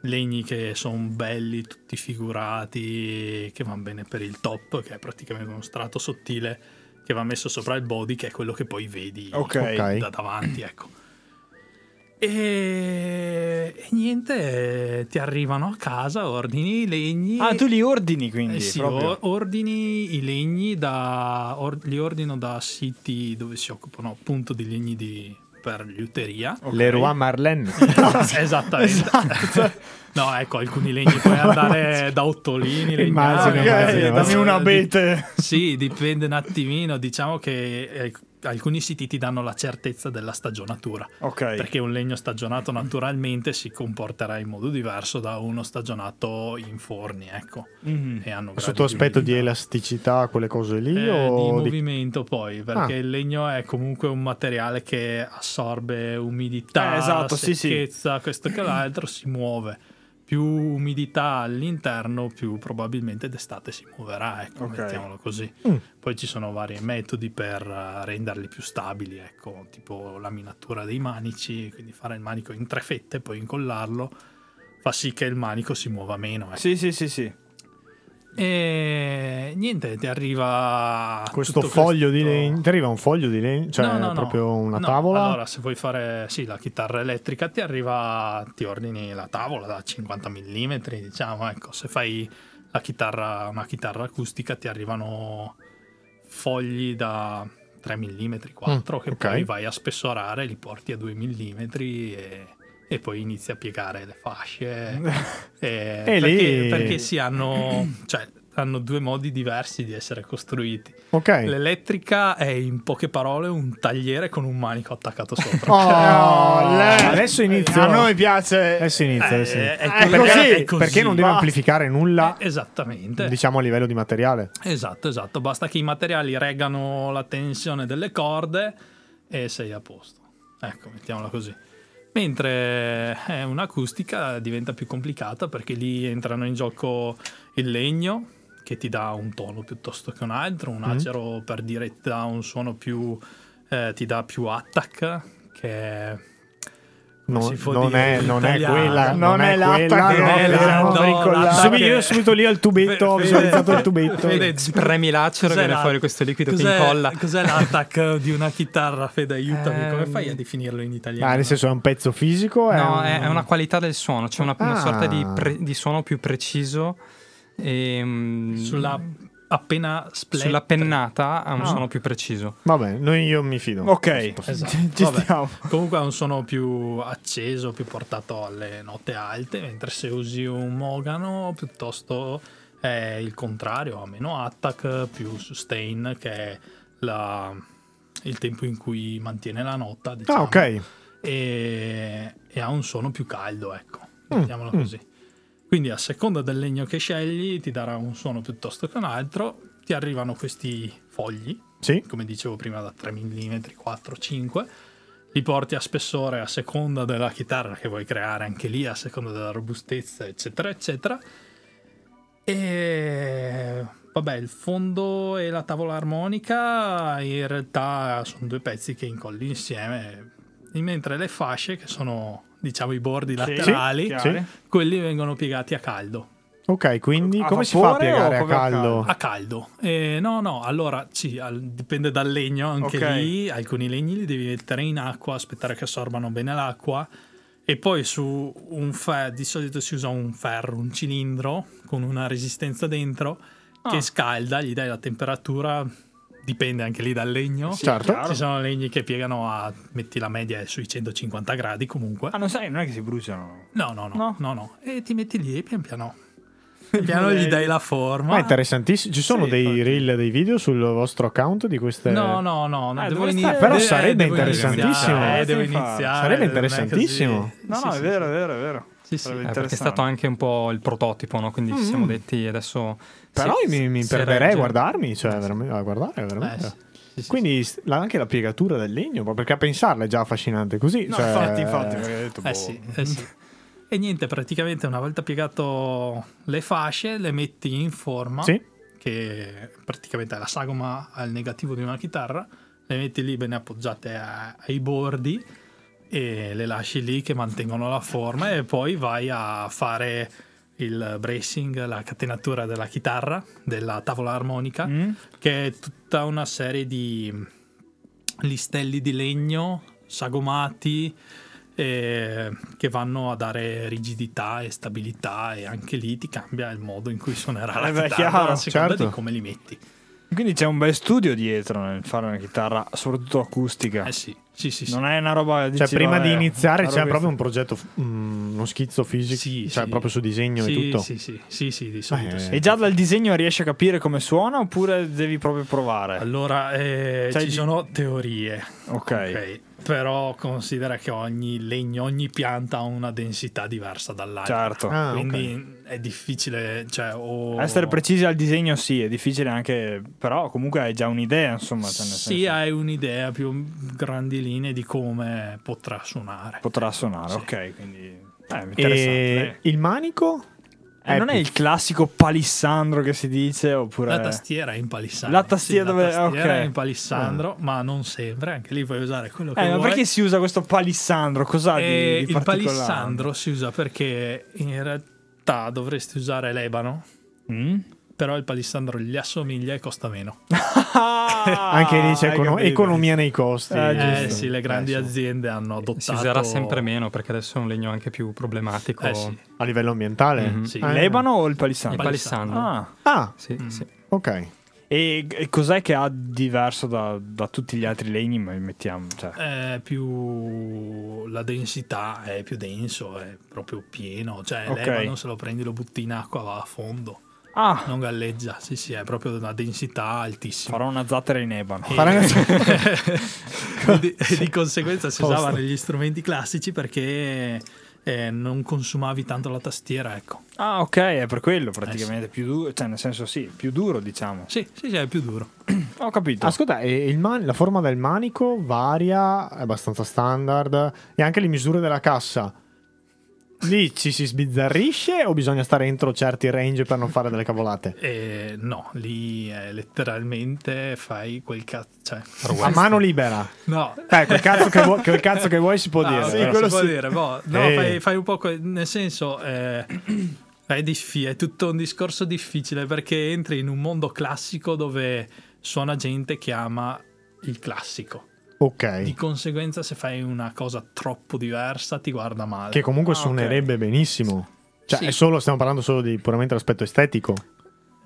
legni che sono belli, tutti figurati, che vanno bene per il top, che è praticamente uno strato sottile che va messo sopra il body, che è quello che poi vedi Ok. Ok. da davanti, ecco. E, e niente, ti arrivano a casa, ordini i legni. Ah, tu li ordini quindi? Eh sì, proprio. ordini i legni da or- li ordino da siti dove si occupano appunto di legni di, per liuteria. Leroy Marlene. Esattamente. no, ecco, alcuni legni puoi andare da Ottolini, legnari. Immagino, immagino. dammi un abete. Sì, dipende un attimino. Diciamo che eh, alcuni siti ti danno la certezza della stagionatura. Ok. Perché un legno stagionato naturalmente si comporterà in modo diverso da uno stagionato in forni, ecco. Hanno gradi Sotto aspetto di umidità. elasticità, quelle cose lì? Eh, o di di- movimento poi perché Ah. il legno è comunque un materiale che assorbe umidità, Eh, esatto, sì, sì. secchezza, questo che l'altro si muove più umidità all'interno più probabilmente d'estate si muoverà ecco Ok. mettiamolo così Mm. poi ci sono vari metodi per eh, renderli più stabili ecco tipo laminatura dei manici quindi fare il manico in tre fette poi incollarlo fa sì che il manico si muova meno ecco. Sì, sì, sì, sì. E niente, ti arriva questo foglio di questo- legno. Ti arriva un foglio di legno? Cioè, No, no, no. proprio una No, tavola? Allora, se vuoi fare sì, la chitarra elettrica, ti arriva, ti ordini la tavola da 50 mm, diciamo. Ecco, se fai la chitarra, una chitarra acustica, ti arrivano fogli da 3 mm, 4 Mm, che ok. poi vai a spessorare, li porti a 2 mm e, e poi inizi a piegare le fasce. e, E lì- perché, perché sì, hanno, cioè, hanno due modi diversi di essere costruiti. ok. L'elettrica è in poche parole un tagliere con un manico attaccato sopra. Oh, lei- adesso inizio. A noi piace. Adesso inizio. Eh, inizio. è Eh, così, perché, è così, perché non deve basta. amplificare nulla, Esattamente. diciamo a livello di materiale? Esatto, esatto. Basta che i materiali reggano la tensione delle corde e sei a posto. Ecco, mettiamola così. Mentre eh, un'acustica diventa più complicata perché lì entrano in gioco il legno che ti dà un tono piuttosto che un altro, un acero per dire ti dà un suono più eh, ti dà più attack che è Non, non è, non è quella. Non è quella, l'attacco, no, è no, la- no. Subito, che- io subito lì al tubetto, ho visualizzato il tubetto. Fede- Premi l'acero, Cos'è viene la- fuori questo liquido che cos'è- incolla. Cos'è l'attack di una chitarra, Fede? Aiutami, come Ehm, fai a definirlo in italiano? Ah, nel senso è un pezzo fisico? No, un- è, è una qualità del suono, c'è una, una Ah. sorta di, pre- di suono più preciso. E, mm, Sulla appena split. sulla pennata ha un Ah. suono più preciso. Vabbè, noi io mi fido. Ok, Esatto. ci Vabbè. stiamo. Comunque ha un suono più acceso, più portato alle note alte, mentre se usi un mogano piuttosto è il contrario, ha meno attack, più sustain, che è la- il tempo in cui mantiene la nota. Diciamo. Ah, ok. e, e ha un suono più caldo, ecco, Mm, mettiamolo mm. così. Quindi a seconda del legno che scegli ti darà un suono piuttosto che un altro. Ti arrivano questi fogli, Sì. come dicevo prima, da 3 mm, 4, 5. Li porti a spessore a seconda della chitarra che vuoi creare, anche lì a seconda della robustezza, eccetera, eccetera. E vabbè, il fondo e la tavola armonica in realtà sono due pezzi che incolli insieme, mentre le fasce, che sono diciamo i bordi laterali, chiari. quelli vengono piegati a caldo. Ok, quindi A come si fa a piegare a caldo? A caldo. Eh, no, no, allora sì, al- dipende dal legno, anche Ok. lì alcuni legni li devi mettere in acqua, aspettare che assorbano bene l'acqua e poi su un ferro, di solito si usa un ferro, un cilindro con una resistenza dentro Ah. che scalda, gli dai la temperatura, dipende anche lì dal legno. Certo. Ci sono legni che piegano a, metti la media sui 150 gradi comunque. Ah, non sai, non è che si bruciano. No, no, no, No? no, no. E ti metti lì e pian piano. Pian piano gli dai la forma. Ma è interessantissimo. Ci sono Sì, dei infatti. reel, dei video sul vostro account di queste. No, no, no, no Eh, devo iniziare. Però eh, sarebbe devo interessantissimo. iniziare, Eh, devo sì, iniziare. Sarebbe interessantissimo. No, Sì, no, sì, è vero, sì. è vero, è vero. Sì, sì. Eh, perché è stato anche un po' il prototipo, no? Quindi ci siamo detti adesso. Però si- mi, mi perderei a guardarmi, cioè veramente, a guardare, veramente. Eh, sì, sì, sì. Quindi s- la- anche la piegatura del legno, perché a pensarla è già affascinante così. No, cioè- infatti, infatti, perché hai detto, Eh boh. sì, eh sì. E niente, praticamente una volta piegato le fasce, le metti in forma, Sì. che praticamente è la sagoma al negativo di una chitarra, le metti lì bene appoggiate a- ai bordi e le lasci lì che mantengono la forma e poi vai a fare il bracing, la catenatura della chitarra, della tavola armonica, Mm? che è tutta una serie di listelli di legno sagomati eh, che vanno a dare rigidità e stabilità e anche lì ti cambia il modo in cui suonerà la Eh beh, chitarra chiaro, a seconda certo. di come li metti. Quindi c'è un bel studio dietro nel fare una chitarra, soprattutto acustica. Eh sì, sì, sì. sì. Non è una roba. Cioè, prima vabbè, di iniziare c'è proprio che- un progetto, mm, uno schizzo fisico, Sì, cioè sì. proprio su disegno sì, e tutto. Sì, sì, sì, sì, di solito Eh, sì. E già dal disegno riesci a capire come suona oppure devi proprio provare? Allora, eh, Cioè, ci di- sono teorie, ok. ok? Però considera che ogni legno, ogni pianta ha una densità diversa dall'altra. Certo. Ah, Quindi è difficile, cioè, o... Essere precisi al disegno sì, è difficile anche, però comunque hai già un'idea, insomma. cioè, Sì, senso, hai un'idea più grandi linee di come potrà suonare. potrà suonare, Sì. ok, quindi... Eh, interessante. E il manico? Eh, non è il classico palissandro che si dice, oppure... La tastiera è in palissandro. La tastiera Sì, dove- La tastiera ok. è in palissandro, ma non sempre. Anche lì puoi usare quello che Eh, ma vuoi. perché si usa questo palissandro? Cos'ha di, E di il palissandro si usa perché in realtà dovresti usare l'ebano, Mm? Però il palissandro gli assomiglia e costa meno. Anche lì c'è econo- economia nei costi. Eh, Eh sì, le grandi Eh, sì. aziende hanno adottato... Si userà sempre meno perché adesso è un legno anche più problematico. Eh sì. A livello ambientale? Mhm. Sì. Eh. L'ebano o il Il palissandro? palissandro. Ah, Ah, Sì, Mm. sì. ok. e, e cos'è che ha diverso da, da tutti gli altri legni? Ma mettiamo, cioè. è più la densità è più denso, è proprio pieno. Cioè, Ok. l'ebano se lo prendi, lo butti in acqua, va a fondo, Ah, non galleggia. Sì, sì, è proprio una densità altissima. farò una zattera in ebano. E- e di, di conseguenza si Posto. usava negli strumenti classici perché eh, non consumavi tanto la tastiera, ecco. Ah, ok, è per quello praticamente più duro, cioè nel senso sì, più duro diciamo. Sì, sì, sì, è più duro. Ho capito. Ascolta, il man- la forma del manico varia, è abbastanza standard, e anche le misure della cassa. Lì ci si sbizzarrisce o bisogna stare entro certi range per non fare delle cavolate? E no, lì eh, letteralmente fai quel cazzo. Cioè, A mano libera. no, Eh, quel cazzo che, vuoi, quel cazzo che vuoi si può Ah, dire. sì, quello si può dire. boh. No, Eh. fai, fai un po' que- nel senso eh, è, diffi- è tutto un discorso difficile perché entri in un mondo classico dove suona gente che ama il classico. Di Ok. conseguenza, se fai una cosa troppo diversa, ti guarda male. Che comunque Ah, suonerebbe benissimo. Cioè, Sì. è solo, stiamo parlando solo di puramente l'aspetto estetico.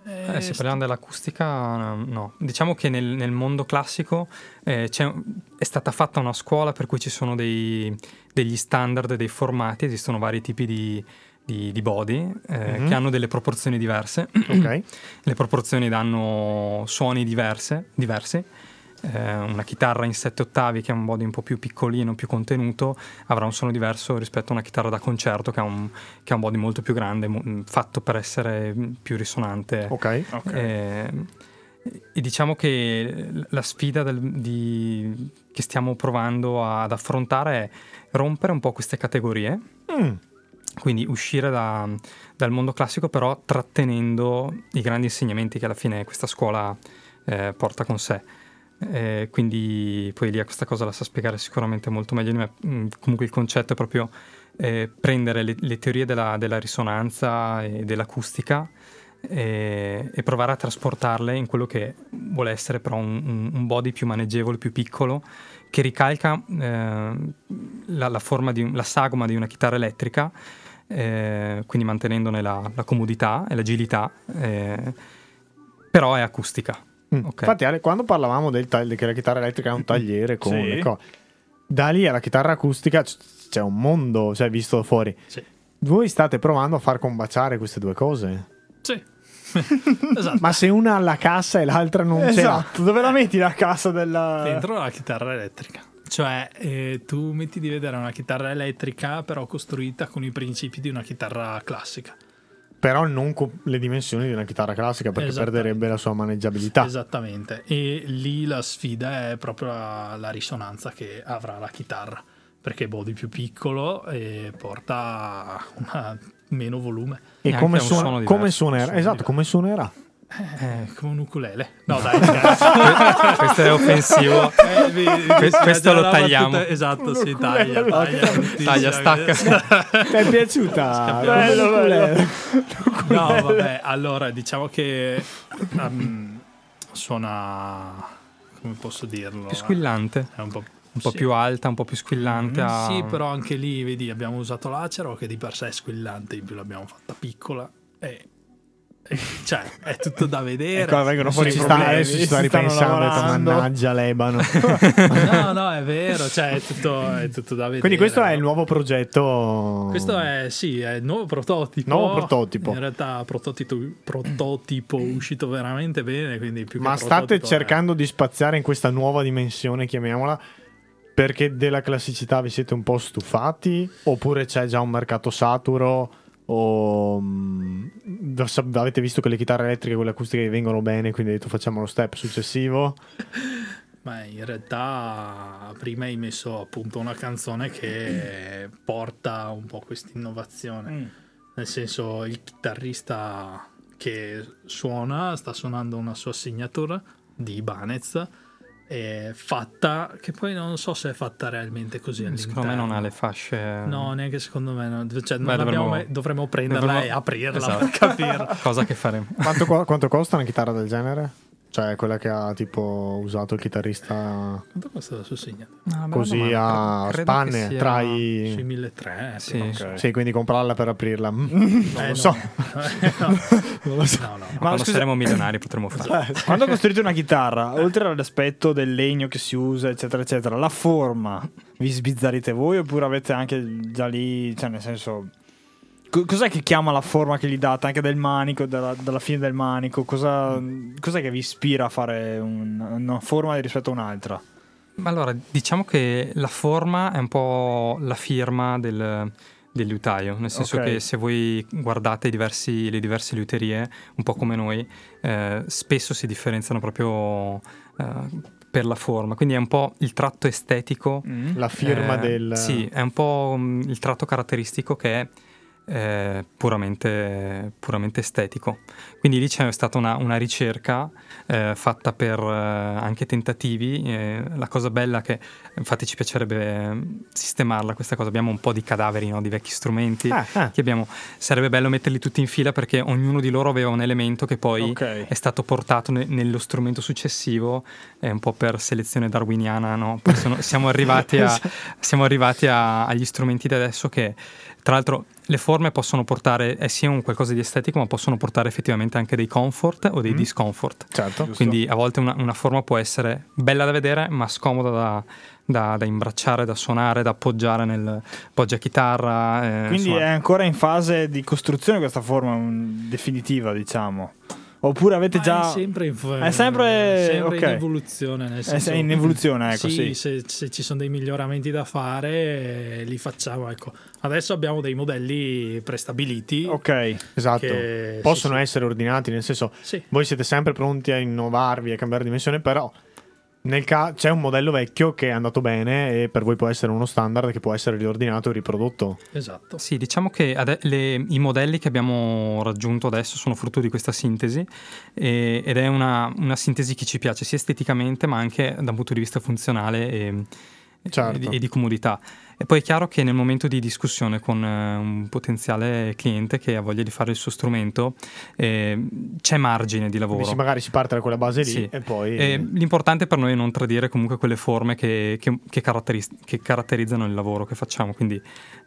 Eh, Eh, se parliamo dell'acustica, no. Diciamo che nel, nel mondo classico eh, c'è- è stata fatta una scuola per cui ci sono dei- degli standard, dei formati, esistono vari tipi di, di- di body eh, Mhm. che hanno delle proporzioni diverse. Ok. Le proporzioni danno suoni diverse, diversi eh, una chitarra in sette ottavi che ha un body un po' più piccolino, più contenuto, avrà un suono diverso rispetto a una chitarra da concerto che ha un, che ha un body molto più grande, mo- fatto per essere più risonante. Ok. Eh, e diciamo che la sfida del- di- che stiamo provando ad affrontare è rompere un po' queste categorie, Mm. quindi uscire da- dal mondo classico però trattenendo i grandi insegnamenti che alla fine questa scuola eh, porta con sé. Eh, quindi poi Elia questa cosa la sa spiegare sicuramente molto meglio di me. Mm, comunque il concetto è proprio eh, prendere le, le teorie della, della risonanza e dell'acustica e, e provare a trasportarle in quello che vuole essere però un, un- body più maneggevole, più piccolo, che ricalca eh, la, la forma di la sagoma di una chitarra elettrica, eh, quindi mantenendone la, la comodità e l'agilità, eh, però è acustica. Mm. Ok. Infatti, Ale, quando parlavamo del tag- che la chitarra elettrica è un tagliere con Sì. le cose, da lì alla chitarra acustica c- c'è un mondo, cioè visto da fuori. Sì. Voi state provando a far combaciare queste due cose? Sì. esatto. Ma se una ha la cassa e l'altra non ce l'ha, Esatto, dove la metti la cassa della... Dentro la chitarra elettrica. Cioè, eh, tu metti di vedere una chitarra elettrica, però costruita con i principi di una chitarra classica. Però non con le dimensioni di una chitarra classica perché perderebbe la sua maneggiabilità. Esattamente. E lì la sfida è proprio la, la risonanza che avrà la chitarra. Perché è body più piccolo e porta una- meno volume. E E come, suona- suono come suonerà? esatto, diverso. come suonerà? Eh, come un ukulele. No, dai. Questo è offensivo. Eh, vi- vi- Que- questo lo tagliamo. battuta- Esatto, Un si ukulele. taglia, taglia. Taglia, stacca. Ti è piaciuta? Bello, bello. No, vabbè, allora diciamo che um, suona come posso dirlo? Più squillante. È un po', Un po' sì. più alta, un po' più squillante. Mm, ha- Sì, però anche lì, vedi, abbiamo usato l'acero che di per sé è squillante, in più l'abbiamo fatta piccola e- cioè, è tutto da vedere. E qua vengono fuori Ci i sta, problemi, adesso ci stanno ripensando, detto, mannaggia l'Ebano. No, no, è vero, cioè è tutto, è tutto da vedere. Quindi questo è il no? nuovo progetto. Questo è, sì, è il nuovo prototipo. Nuovo prototipo. In realtà prototipo, prototipo uscito veramente bene, quindi più che Ma state è- cercando di spaziare in questa nuova dimensione, chiamiamola, perché della classicità vi siete un po' stufati? Oppure c'è già un mercato saturo? O sa- avete visto che le chitarre elettriche e quelle acustiche vengono bene, quindi avete detto facciamo lo step successivo? Ma in realtà prima hai messo appunto una canzone che porta un po' questa innovazione. Mm. Nel senso, il chitarrista che suona sta suonando una sua signature di Ibanez fatta che poi non so se è fatta realmente così all'interno. Secondo me non ha le fasce. No, neanche secondo me. no. Cioè, non Beh, dovremmo- mai- dovremmo prenderla dovremmo- e aprirla Esatto. per capirla. Cosa che faremo. Quanto, quanto costa una chitarra del genere? Cioè quella che ha tipo usato il chitarrista Quanto costa la sua signature? No, così domanda. a Credo spanne che sia- tra Sui i... 1300. Sì. però. Sì, quindi comprarla per aprirla. Mm, non Eh, lo so. no. non lo so. No, no. Ma Quando scusa- saremo milionari potremo farlo. Quando costruite una chitarra, oltre all'aspetto del legno che si usa, eccetera, eccetera, la forma vi sbizzarrite voi oppure avete anche già lì, cioè nel senso... co- Cos'è che chiama la forma che gli date anche del manico, dalla, dalla fine del manico? Cosa, cos'è che vi ispira a fare un- una forma rispetto a un'altra? Allora, diciamo che la forma è un po' la firma del, del liutaio, nel senso Ok. che se voi guardate i diversi- le diverse liuterie, un po' come noi, eh, spesso si differenziano proprio eh, per la forma, quindi è un po' il tratto estetico La firma Eh, del... Sì, è un po' mm, il tratto caratteristico che è eh, puramente, puramente estetico. Quindi lì c'è stata una, una ricerca eh, fatta per eh, anche tentativi. eh, la cosa bella che infatti ci piacerebbe eh, sistemarla questa cosa. Abbiamo un po' di cadaveri, no, di vecchi strumenti. Ah, ah. Che abbiamo, sarebbe bello metterli tutti in fila perché ognuno di loro aveva un elemento che poi Ok. è stato portato ne- nello strumento successivo, è un po' per selezione darwiniana, no? Sono- siamo arrivati, a- siamo arrivati a- agli strumenti di adesso che, tra l'altro, le forme possono portare, è sia un qualcosa di estetico, ma possono portare effettivamente anche dei comfort o dei Mm. discomfort. Certo. Quindi a volte una, una forma può essere bella da vedere, ma scomoda da, da- da imbracciare, da suonare, da appoggiare nel poggiachitarra. eh, Quindi insomma. è ancora in fase di costruzione questa forma mm, definitiva, diciamo. Oppure avete Ma già... È sempre, in, È sempre- sempre ok. in evoluzione. Nel È senso, in evoluzione, ecco, sì, sì. Se, se ci sono dei miglioramenti da fare, eh, li facciamo. Ecco. Adesso abbiamo dei modelli prestabiliti. Ok. Esatto. Che- Possono sì, sì. essere ordinati, nel senso, Sì. voi siete sempre pronti a innovarvi e cambiare dimensione, però ca- c'è un modello vecchio che è andato bene e per voi può essere uno standard che può essere riordinato e riprodotto. Esatto. Sì, diciamo che ade- le- i modelli che abbiamo raggiunto adesso sono frutto di questa sintesi e- ed è una, una sintesi che ci piace sia esteticamente ma anche da un punto di vista funzionale e, Certo. e di, e di comodità. E poi è chiaro che nel momento di discussione con eh, un potenziale cliente che ha voglia di fare il suo strumento eh, c'è margine di lavoro. Quindi magari si parte da quella base lì Sì. e poi... E l'importante per noi è non tradire comunque quelle forme che, che- che caratteris- che caratterizzano il lavoro che facciamo. Quindi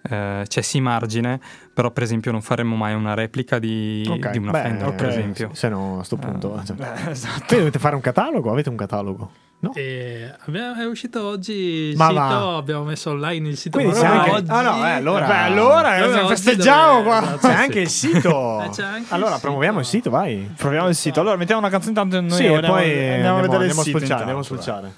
eh, c'è sì margine, però per esempio non faremmo mai una replica di, Ok, di una beh, Fender, per ok, esempio. Se no, a sto punto... Ah, cioè. Eh, esatto. Quindi dovete fare un catalogo? Avete un catalogo? No? E abbiamo- è uscito oggi il Ma sito, va. abbiamo messo online il sito. Quindi c'è anche... oggi. Ah no, eh, allora... Beh, allora, eh, oggi festeggiamo dove- qua! esatto, C'è sì. anche il sito! Eh, c'è anche allora, il promuoviamo il sito. sito, vai! Proviamo il sito. Allora, mettiamo una canzone intanto e noi sì, e andiamo, poi andiamo, andiamo, a vedere andiamo il sito. spulciare, andiamo a intanto, spulciare.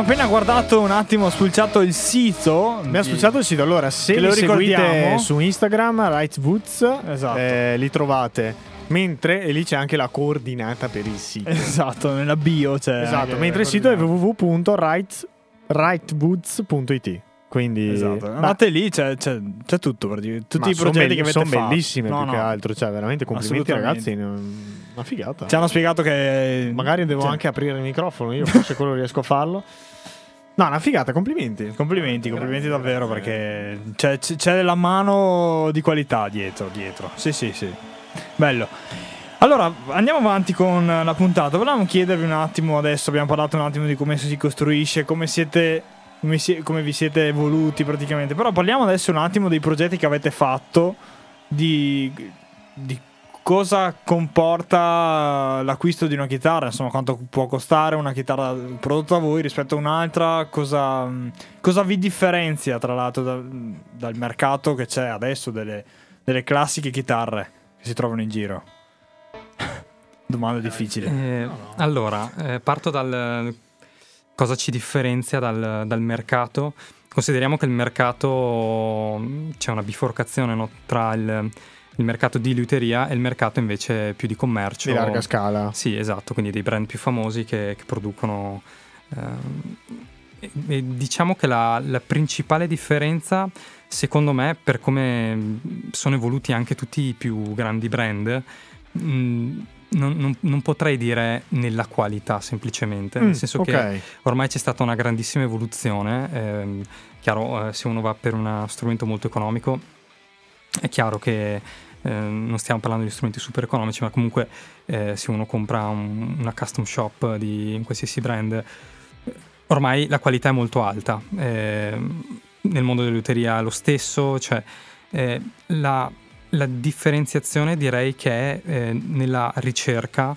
Abbiamo appena guardato un attimo, spulciato il sito. Abbiamo spulciato il sito, allora se Che lo seguite ricordiamo. su Instagram, Rightwoods, Esatto. eh, li trovate. Mentre, e lì c'è anche la coordinata per il sito. Esatto, nella bio c'è. esatto, mentre il sito è www.rightwoods.it. Quindi Esatto, andate lì, c'è, c'è- c'è tutto praticamente. Tutti ma i progetti sono belli- che avete sono fatto. bellissime No, più che no. altro. Cioè, veramente complimenti ragazzi. Una figata. Ci hanno spiegato che. Magari devo cioè, anche aprire il microfono, io forse quello riesco a farlo. No, una figata, complimenti. Complimenti, complimenti davvero perché c'è, c'è- c'è la mano di qualità dietro, dietro. Sì, sì, sì. Bello. Allora, andiamo avanti con la puntata. Volevamo chiedervi un attimo adesso, abbiamo parlato un attimo di come si costruisce, come siete come, si- come vi siete evoluti praticamente. Però parliamo adesso un attimo dei progetti che avete fatto, di, di cosa comporta l'acquisto di una chitarra, insomma quanto può costare una chitarra prodotta da voi rispetto a un'altra, cosa, cosa vi differenzia tra l'altro da- dal mercato che c'è adesso delle, delle classiche chitarre che si trovano in giro. Domanda difficile. Eh, Allora, eh, parto dal cosa ci differenzia dal, dal mercato. Consideriamo che il mercato c'è una biforcazione no, tra il, il mercato di luteria e il mercato invece più di commercio. Di larga scala. Sì, esatto, quindi dei brand più famosi che, che producono. ehm, e- e diciamo che la, la principale differenza, secondo me, per come sono evoluti anche tutti i più grandi brand, mh, non, non- non potrei dire nella qualità semplicemente, Mm, nel senso che ok. ormai c'è stata una grandissima evoluzione. ehm, chiaro, eh, se uno va per uno strumento molto economico, è chiaro che eh, non stiamo parlando di strumenti super economici, ma comunque eh, se uno compra un- una custom shop di qualsiasi brand, eh, ormai la qualità è molto alta. Ehm, nel mondo dell'uteria lo stesso, cioè eh, la, la differenziazione direi che è eh, nella ricerca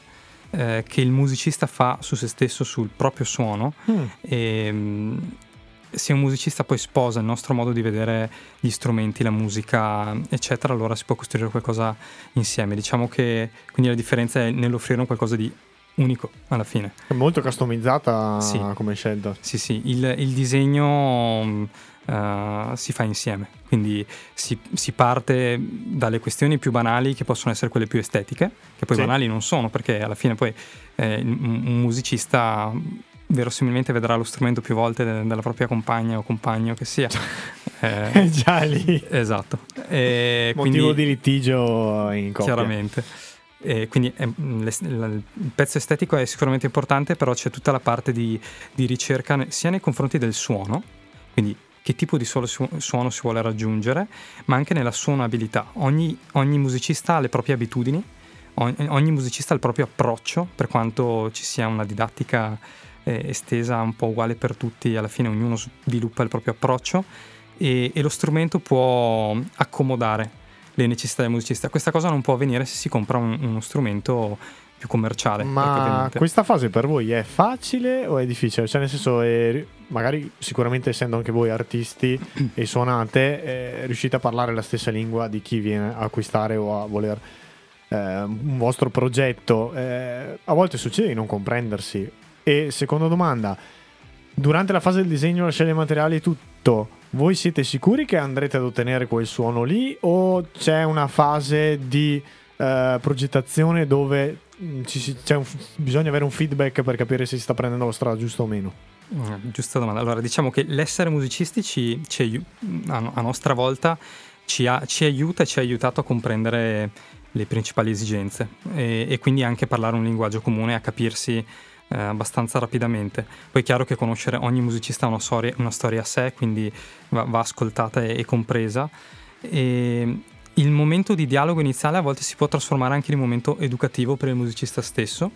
eh, che il musicista fa su se stesso, sul proprio suono Mm. e mm, se un musicista poi sposa il nostro modo di vedere gli strumenti, la musica, eccetera, allora si può costruire qualcosa insieme. Diciamo che quindi la differenza è nell'offrire un qualcosa di unico alla fine. È molto customizzata Sì. come scelta. Sì, sì, il, il disegno eh, si fa insieme, quindi si, si parte dalle questioni più banali che possono essere quelle più estetiche, che poi Sì. banali non sono, perché alla fine poi eh, un musicista verosimilmente vedrà lo strumento più volte de- dalla propria compagna o compagno che sia. Eh, È già lì. esatto. E Motivo quindi- di litigio in coppia. Chiaramente. E quindi eh, mh, l'es- la- il pezzo estetico è sicuramente importante, però c'è tutta la parte di, di ricerca ne- sia nei confronti del suono, quindi che tipo di suono, su- suono si vuole raggiungere, ma anche nella suonabilità. Ogni, ogni musicista ha le proprie abitudini, ogni, ogni musicista ha il proprio approccio, per quanto ci sia una didattica eh, estesa un po' uguale per tutti, alla fine ognuno sviluppa il proprio approccio e, e lo strumento può accomodare le necessità del musicista. Questa cosa non può avvenire se si compra un- uno strumento più commerciale. Ma ovviamente- questa fase per voi è facile o è difficile? Cioè, nel senso, è- magari sicuramente essendo anche voi artisti e suonate, riuscite a parlare la stessa lingua di chi viene a acquistare o a voler eh, un vostro progetto. Eh, a volte succede di non comprendersi. E seconda domanda, durante la fase del disegno, la scelta dei materiali e tutto, voi siete sicuri che andrete ad ottenere quel suono lì o c'è una fase di eh, progettazione dove mm, ci un- bisogna avere un feedback per capire se si sta prendendo la strada giusta o meno? Mm, Giusta domanda. Allora, diciamo che l'essere musicisti ci, ci a, a nostra volta ci, ha- ci aiuta e ci ha aiutato a comprendere le principali esigenze e, e quindi anche parlare un linguaggio comune, a capirsi eh, abbastanza rapidamente. Poi è chiaro che conoscere ogni musicista ha una storia, una storia a sé, quindi va, va ascoltata e, e compresa. E il momento di dialogo iniziale a volte si può trasformare anche in un momento educativo per il musicista stesso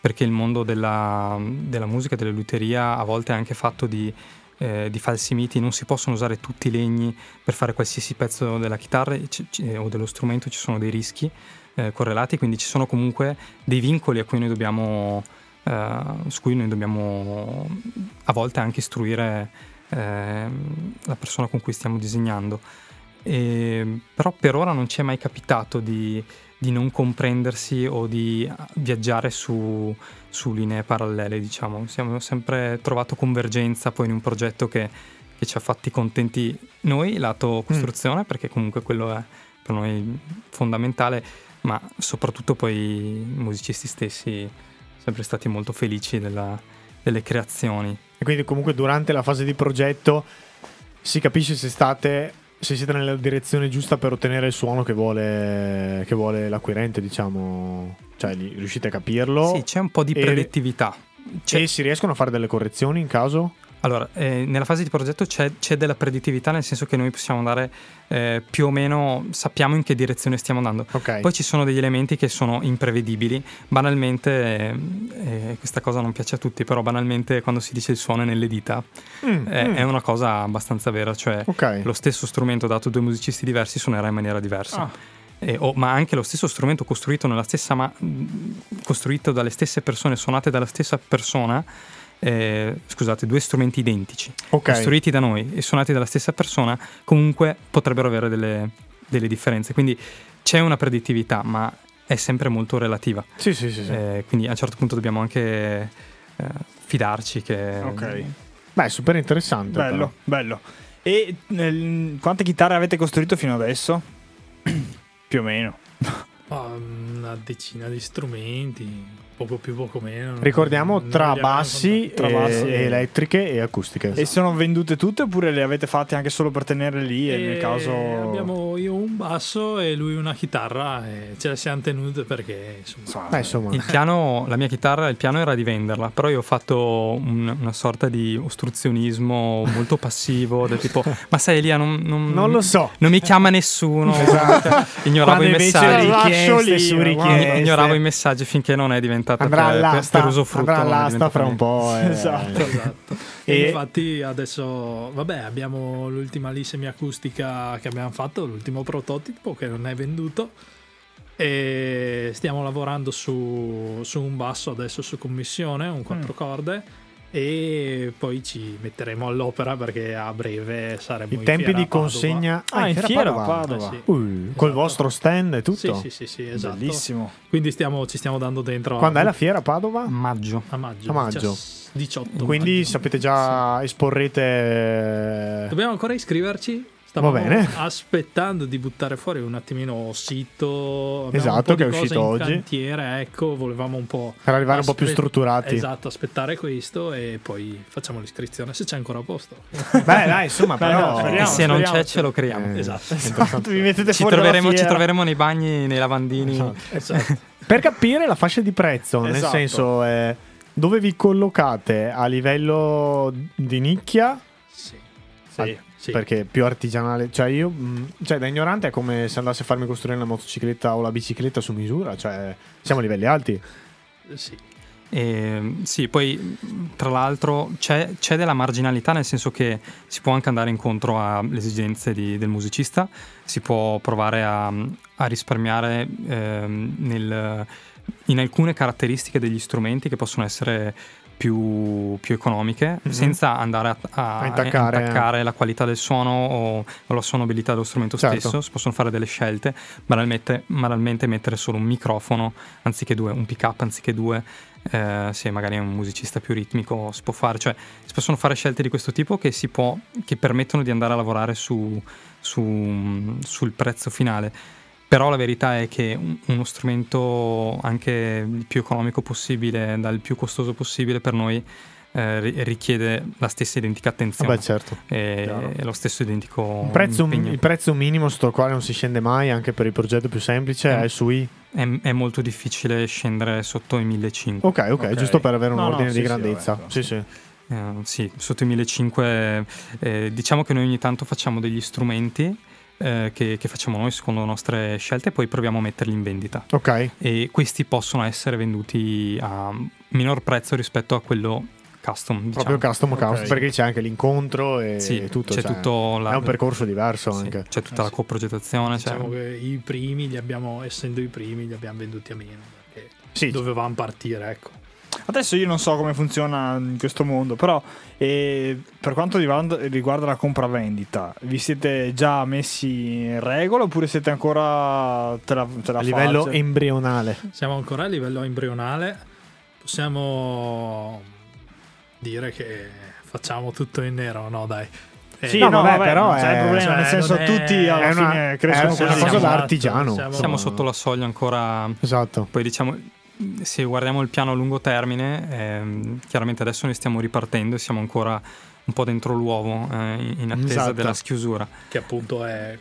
perché il mondo della, della musica, della luteria a volte è anche fatto di, eh, di falsi miti, non si possono usare tutti i legni per fare qualsiasi pezzo della chitarra ci- ci- o dello strumento, ci sono dei rischi eh, correlati, quindi ci sono comunque dei vincoli a cui noi dobbiamo, eh, su cui noi dobbiamo a volte anche istruire ehm, la persona con cui stiamo disegnando. E, però per ora non ci è mai capitato di, di non comprendersi o di ah, viaggiare su, su linee parallele, diciamo. Siamo sempre trovato convergenza poi in un progetto che, che ci ha fatti contenti noi, lato costruzione, perché comunque quello è per noi fondamentale, ma soprattutto poi i musicisti stessi sempre stati molto felici della- delle creazioni. E quindi comunque durante la fase di progetto si capisce se state se siete nella direzione giusta per ottenere il suono che vuole, che vuole l'acquirente, diciamo. Cioè, riuscite a capirlo. Sì, c'è un po' di E- predettività. C'è- E si riescono a fare delle correzioni in caso? Allora, eh, nella fase di progetto c'è, c'è della predittività, nel senso che noi possiamo andare eh, più o meno, sappiamo in che direzione stiamo andando. Ok. Poi ci sono degli elementi che sono imprevedibili. Banalmente, eh, eh, questa cosa non piace a tutti, però banalmente quando si dice il suono è nelle dita, Mm, mm. è una cosa abbastanza vera. Cioè, Ok. lo stesso strumento dato a due musicisti diversi suonerà in maniera diversa. Ah. Eh, o- ma anche lo stesso strumento costruito, nella stessa ma- costruito dalle stesse persone, suonate dalla stessa persona, eh, scusate, due strumenti identici, Ok. costruiti da noi e suonati dalla stessa persona, comunque potrebbero avere delle, delle differenze. Quindi c'è una predittività, ma è sempre molto relativa. Sì, sì, sì. sì. Eh, quindi a un certo punto dobbiamo anche eh, fidarci che... Ok. Beh, super interessante. Bello, bello. E nel- quante chitarre avete costruito fino adesso? Più o meno. Ma una decina di strumenti, poco più, poco meno. Ricordiamo Non tra bassi, Tra e- bassi e e- elettriche e acustiche. E sono vendute tutte oppure le avete fatte anche solo per tenerle lì e E nel caso... abbiamo io un basso e lui una chitarra e ce le siamo tenute perché insomma, Beh, insomma. Il piano, la mia chitarra, il piano era di venderla, però io ho fatto un- una sorta di ostruzionismo molto passivo, del tipo, ma sai Elia, non, non- Non lo so. non mi chiama nessuno, ignoravo Quando i messaggi. richieste lì, su richieste. Ignoravo i messaggi finché non è diventata Andrà per, all'asta, per usufrutto. andrà non è all'asta fra un po'. eh. Esatto. esatto. E- infatti adesso, vabbè, abbiamo l'ultima lì semiacustica che abbiamo fatto, l'ultimo prototipo che non è venduto. E stiamo lavorando su, su un basso adesso su commissione, un quattro corde. E poi ci metteremo all'opera perché a breve saremo I in tempi fiera di consegna Ah, in fiera a Padova. Padova. Eh sì. Uh, col Esatto. vostro stand e tutto. Sì, sì, sì, sì, esatto. Bellissimo. Quindi stiamo, ci stiamo dando dentro. Quando a, è la fiera a Padova? Maggio. A maggio. A maggio. 18 Quindi maggio. sapete già esporrete Dobbiamo ancora iscriverci. Stavamo Va bene. aspettando di buttare fuori un attimino sito. Esatto, un po' che è uscito in oggi. cantiere, ecco, volevamo un po'. per arrivare un po' più aspe- strutturati. Esatto, aspettare questo e poi facciamo l'iscrizione se c'è ancora a posto. Beh, dai, insomma, però Beh, E speriamo, se non c'è ce lo creiamo. Eh, Esatto. mettete Ci troveremo, ci troveremo nei bagni, nei lavandini. Esatto. Esatto. Per capire la fascia di prezzo, nel Esatto. senso eh, dove vi collocate a livello di nicchia, Sì. Sì. Sì. perché più artigianale, cioè io, mh, cioè da ignorante è come se andassi a farmi costruire la motocicletta o la bicicletta su misura, cioè siamo a livelli alti. Sì. E, sì, poi mh, tra l'altro c'è, c'è della marginalità nel senso che si può anche andare incontro alle esigenze di- del musicista, si può provare a, a risparmiare ehm, nel- in alcune caratteristiche degli strumenti che possono essere più, più economiche Mhm. senza andare a, a- A intaccare. a intaccare la qualità del suono o, o la suonabilità dello strumento Certo. stesso, si possono fare delle scelte, banalmente, banalmente mettere solo un microfono anziché due, un pick up anziché due, eh, se magari è un musicista più ritmico si può fare, cioè si possono fare scelte di questo tipo che, si può, che permettono di andare a lavorare su, su- sul prezzo finale. Però la verità è che un- uno strumento anche il più economico possibile, dal più costoso possibile per noi, eh, ri- richiede la stessa identica attenzione Vabbè, certo. e, e lo stesso identico Un prezzo- impegno. il prezzo minimo sotto il quale non si scende mai, anche per il progetto più semplice, Eh. è sui. È, è molto difficile scendere sotto i 1500. Ok, ok, Ok. giusto per avere un No, no, ordine sì, di sì, grandezza. vabbè, sì, sì. Eh, sì, sotto i 1500 eh, diciamo che noi ogni tanto facciamo degli strumenti eh, che, che facciamo noi secondo le nostre scelte e poi proviamo a metterli in vendita. Ok, E questi possono essere venduti a minor prezzo rispetto a quello custom. Diciamo. proprio custom Ok. custom, perché c'è anche l'incontro e Sì, tutto. c'è cioè, tutto la- è un percorso diverso sì, anche. c'è tutta Eh la sì. coprogettazione. cioè- Diciamo che i primi li abbiamo, essendo i primi, li abbiamo venduti a meno perché Sì, dovevamo partire, ecco. Adesso io non so come funziona in questo mondo, però eh, per quanto riguarda, la compravendita, vi siete già messi in regola oppure siete ancora te la, te la A livello faccia? embrionale. Siamo ancora a livello embrionale. Possiamo dire che facciamo tutto in nero, no? Dai. Eh, Sì, No, no, vabbè, vabbè, però è- problema, cioè, nel senso è- tutti alla è una- fine crescono è una cosa da artigiano. siamo- Siamo sotto la soglia ancora. Esatto. Poi diciamo, se guardiamo il piano a lungo termine, ehm, chiaramente adesso noi stiamo ripartendo e siamo ancora un po' dentro l'uovo eh, in attesa Esatto. della schiusura. Che appunto è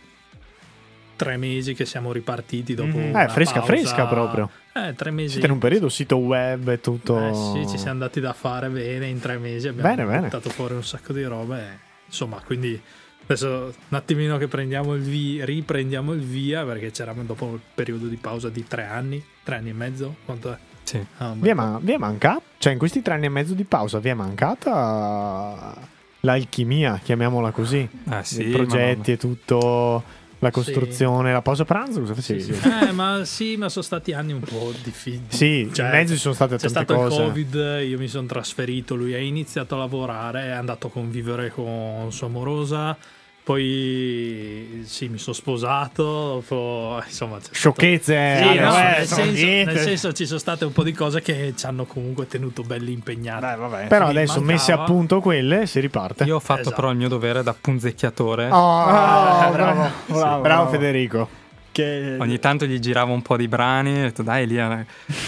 tre mesi che siamo ripartiti dopo. Una Eh, fresca, pausa. fresca proprio. Eh, tre mesi. Siete in un periodo sito web e tutto. Eh sì, ci siamo andati da fare bene in tre mesi. Abbiamo Bene, bene. buttato fuori un sacco di robe. Insomma, quindi adesso un attimino che prendiamo il via, riprendiamo il via perché c'eravamo dopo il periodo di pausa di tre anni, tre anni e mezzo. Quanto è? Sì. Ah, Vi è, bel po'. ma- vi è mancata? Cioè, in questi tre anni e mezzo di pausa vi è mancata l'alchimia, chiamiamola così? Eh, sì, I progetti e tutto, la Sì. costruzione, la pausa pranzo, cosa Sì, facevi? sì. Eh, ma sì, ma sono stati anni un po' difficili. Sì, Cioè, in mezzo ci sono state C'è tante stato cose. il Covid, io mi sono trasferito, lui ha iniziato a lavorare, è andato a convivere con sua amorosa, poi sì, mi sono sposato, dopo, insomma... c'è stato- Sciocchezze. Sì, eh, no, vabbè, nel, senso, nel senso ci sono state un po' di cose che ci hanno comunque tenuto belli impegnati. Dai, vabbè. Però adesso mancava. messi a punto quelle, si riparte. Io ho fatto Esatto. però il mio dovere da punzecchiatore. Oh, bravo, bravo, bravo, bravo, bravo. Federico. Che... Ogni tanto gli giravo un po' di brani e ho detto dai Elia,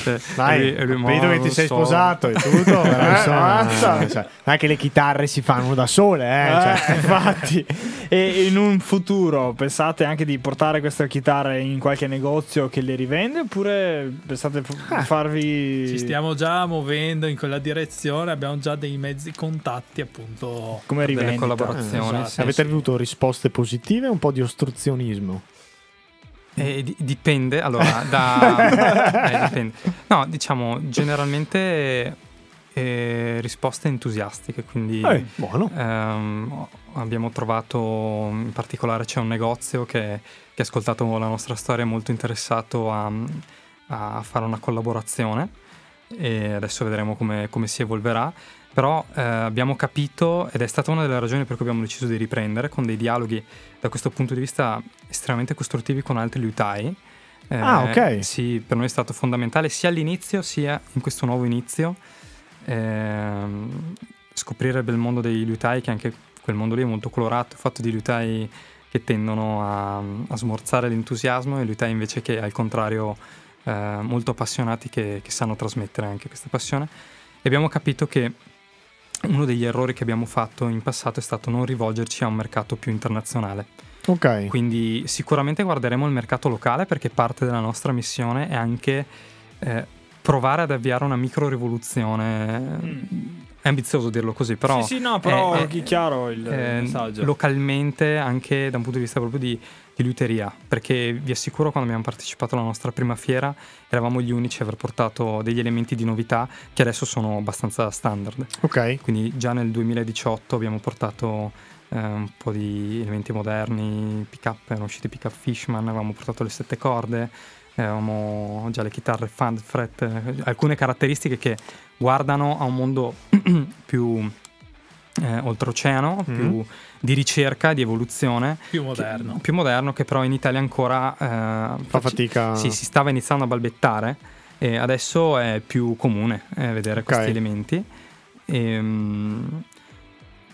eh, Dai, lui- lui, ho capito "Ma che ti sei so". sposato e tutto. però, insomma, basta. cioè, non è che le chitarre si fanno da sole, eh. cioè. Eh, infatti, e in un futuro pensate anche di portare queste chitarre in qualche negozio che le rivende oppure pensate di farvi Ci stiamo già muovendo in quella direzione, abbiamo già dei mezzi contatti appunto. come delle rivendita? collaborazioni. esatto. sì, Avete sì. avuto risposte positive o un po' di ostruzionismo? Eh, di- dipende, allora, da... eh, dipende. No, diciamo, generalmente eh, risposte entusiastiche, quindi Eh, buono. ehm, abbiamo trovato, in particolare c'è un negozio che, che ha ascoltato la nostra storia, è molto interessato a, a fare una collaborazione e adesso vedremo come, come si evolverà. Però eh, abbiamo capito, ed è stata una delle ragioni per cui abbiamo deciso di riprendere, con dei dialoghi da questo punto di vista estremamente costruttivi con altri liutai. Eh, Ah, ok. Sì, per noi è stato fondamentale sia all'inizio sia in questo nuovo inizio ehm, scoprire il bel mondo dei liutai, che anche quel mondo lì è molto colorato, fatto di liutai che tendono a, a smorzare l'entusiasmo e liutai invece che al contrario eh, molto appassionati che, che sanno trasmettere anche questa passione. E abbiamo capito che uno degli errori che abbiamo fatto in passato è stato non rivolgerci a un mercato più internazionale. Ok. Quindi sicuramente guarderemo il mercato locale perché parte della nostra missione è anche eh, provare ad avviare una micro rivoluzione. È ambizioso dirlo così, però sì, sì, no, però è- è chiaro il eh, messaggio. localmente anche da un punto di vista proprio di, di luteria, perché vi assicuro quando abbiamo partecipato alla nostra prima fiera eravamo gli unici a aver portato degli elementi di novità che adesso sono abbastanza standard. Ok. Quindi già nel 2018 abbiamo portato eh, un po' di elementi moderni, pick-up, erano usciti pick-up Fishman, avevamo portato le sette corde, avevamo già le chitarre Fund, Fret, eh, alcune caratteristiche che guardano a un mondo più eh, oltreoceano, Mhm. più di ricerca, di evoluzione, più moderno. che- più moderno che però in Italia ancora eh, Fa fatica. sì, si stava iniziando a balbettare e adesso è più comune eh, vedere Ok. questi elementi. Ehm,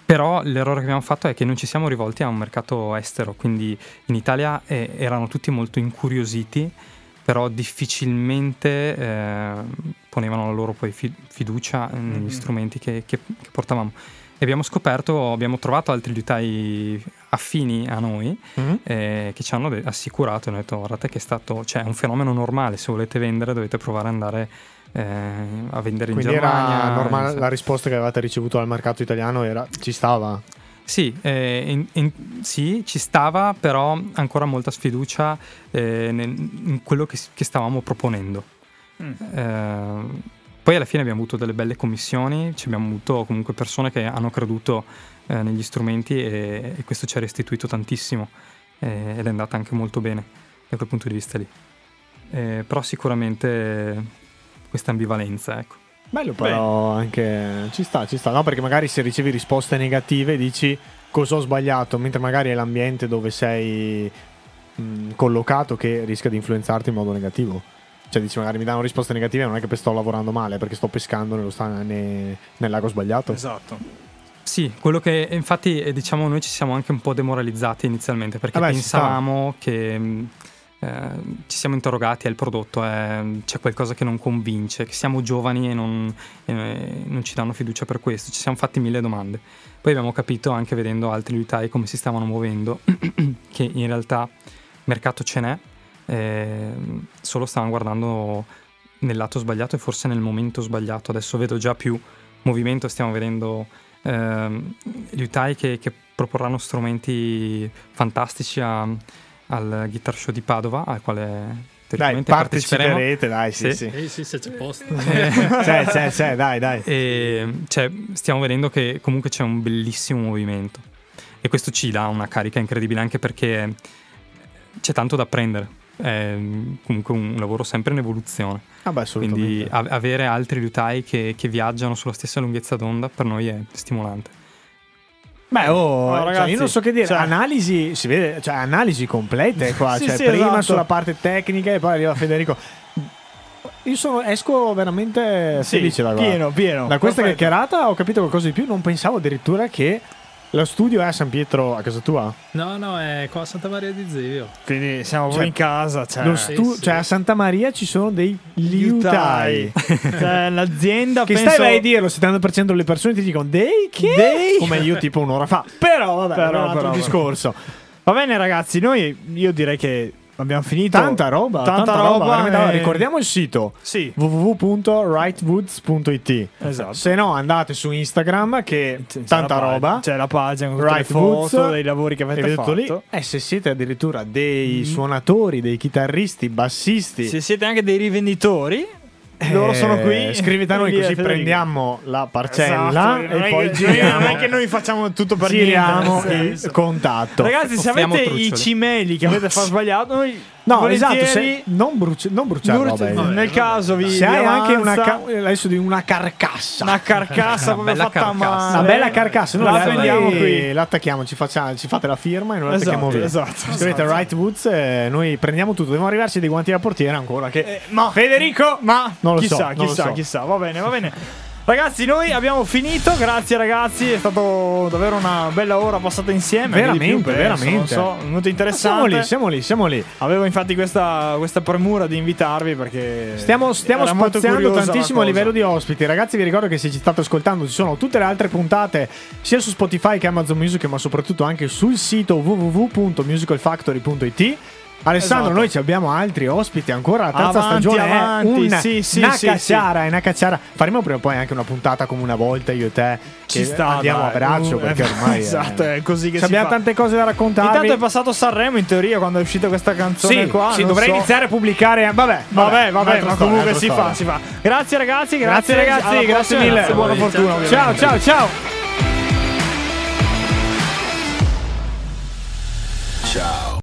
però l'errore che abbiamo fatto è che non ci siamo rivolti a un mercato estero, quindi in Italia eh, erano tutti molto incuriositi, però difficilmente eh, ponevano la loro poi fi- fiducia negli Mhm. strumenti che, che- che portavamo. E abbiamo scoperto, abbiamo trovato altri liutai affini a noi Mhm. eh, che ci hanno de- assicurato hanno detto guardate che è stato cioè, è un fenomeno normale se volete vendere dovete provare ad andare eh, a vendere Quindi in Germania era normale, la risposta che avevate ricevuto dal mercato italiano era ci stava. sì, eh, in- in- sì, ci stava però ancora molta sfiducia eh, nel- in quello che, che stavamo proponendo Mm. Poi alla fine abbiamo avuto delle belle commissioni ci abbiamo avuto comunque persone che hanno creduto eh, negli strumenti e, e questo ci ha restituito tantissimo eh, ed è andata anche molto bene da quel punto di vista lì. Eh, però sicuramente questa ambivalenza, ecco. Bello però anche ci sta, ci sta, no? Perché magari se ricevi risposte negative dici cosa ho sbagliato, mentre magari è l'ambiente dove sei mh, collocato che rischia di influenzarti in modo negativo. Cioè dici magari mi danno risposte negative non è che sto lavorando male, perché sto pescando nello sta- ne- nel lago sbagliato. Esatto. Sì, quello che infatti eh, diciamo noi ci siamo anche un po' demoralizzati inizialmente perché Vabbè, sta. pensavamo che mh, eh, ci siamo interrogati al prodotto, eh, c'è qualcosa che non convince, che siamo giovani e non, eh, non ci danno fiducia per questo, ci siamo fatti mille domande. Poi abbiamo capito anche vedendo altri liutai come si stavano muovendo che in realtà mercato ce n'è, eh, solo stavano guardando nel lato sbagliato e forse nel momento sbagliato. Adesso vedo già più movimento, stiamo vedendo ehm, gli utai che, che proporranno strumenti fantastici a- al Guitar Show di Padova, al quale Dai, parteciperete, dai, sì, Sì. sì. Eh sì, se c'è posto. C'è, c'è, c'è, dai, dai. E cioè, stiamo vedendo che comunque c'è un bellissimo movimento e questo ci dà una carica incredibile anche perché c'è tanto da apprendere. È comunque un lavoro sempre in evoluzione. Vabbè, assolutamente. Quindi a- avere altri liutai che, che viaggiano sulla stessa lunghezza d'onda per noi è stimolante. Beh, oh, No, cioè, ragazzi, io non so che dire. cioè- analisi, si vede, cioè, analisi complete qua. Sì, cioè, sì, prima esatto. sulla parte tecnica e poi arriva Federico. Io sono, esco veramente Sì, felice da qua. pieno, pieno. Da questa Perfetto. chiacchierata ho capito qualcosa di più. Non pensavo addirittura che lo studio è a San Pietro a casa tua. No, no, è qua a Santa Maria di Zivio. Quindi siamo Cioè, in casa. Cioè, sì, stu- sì. Cioè, a Santa Maria ci sono dei liutai. cioè, l'azienda Che penso... stai vai a dirlo, il 70% delle persone ti dicono dei che? Dei? Come io tipo un'ora fa. Però vabbè, Però, è un altro però, discorso. Va bene, ragazzi. Noi io direi che abbiamo finito. Tanta roba, Tanta, tanta, roba. Allora, e- ricordiamo il sito Sì. www.rightwoods.it. Esatto. Se no, andate su Instagram che C'è tanta la pag- roba. C'è la pagina con Right le foto Woods. dei lavori che avete fatto. lì. E se siete addirittura dei suonatori, dei chitarristi, bassisti, Se siete anche dei rivenditori, loro eh, sono qui. Scrivete a noi così Federico. prendiamo la parcella Esatto, e poi che- giriamo. Non è che noi facciamo tutto per giriamo il contatto. Ragazzi, se Offriamo avete i truccioli. cimeli che avete fatto sbagliato, noi no, volentieri esatto, se- non, bruci- non bruciare Nur- roba. eh. Nel vabbè. caso vi Se vi hai anche una, ca- adesso di una carcassa. una carcassa bella fatta a carcassa. male. Una bella carcassa, noi la la prendiamo qui. qui, l'attacchiamo, ci, facciamo- ci fate la firma e noi l'attacchiamo Esatto, via. esatto. Scrivete Right Woods e noi prendiamo tutto. Dobbiamo arrivarci dei guanti da portiere ancora. Che Eh, ma Federico, ma non lo chissà, so, non lo chissà, so. chissà. Va bene, va bene. Ragazzi, noi abbiamo finito. Grazie, ragazzi. È stato davvero una bella ora passata insieme. Veramente, veramente. Non so, molto siamo interessante. lì, siamo lì, siamo lì. Avevo infatti questa, questa premura di invitarvi perché Stiamo, stiamo spaziando tantissimo a livello di ospiti. Ragazzi, vi ricordo che se ci state ascoltando ci sono tutte le altre puntate sia su Spotify che Amazon Music, ma soprattutto anche sul sito www.musicalfactory.it. Alessandro, Esatto. noi ci abbiamo altri ospiti ancora. La terza Avanti, stagione avanti, è una, sì, sì, una sì, cacciara, è una cacciara. Faremo prima o poi anche una puntata come una volta io e te. Ci sta, andiamo dai. a braccio Uh, perché ormai esatto, è così che abbiamo fa. tante cose da raccontarvi. Intanto è passato Sanremo in teoria quando è uscita questa canzone sì, qua. sì, dovrei so. iniziare a pubblicare. Vabbè, Vabbè, vabbè, un'altra ma comunque si fa, si fa. Grazie ragazzi, Grazie, grazie, ragazzi, grazie mille. e Buona fortuna. Ciao, ciao, ciao. Ciao.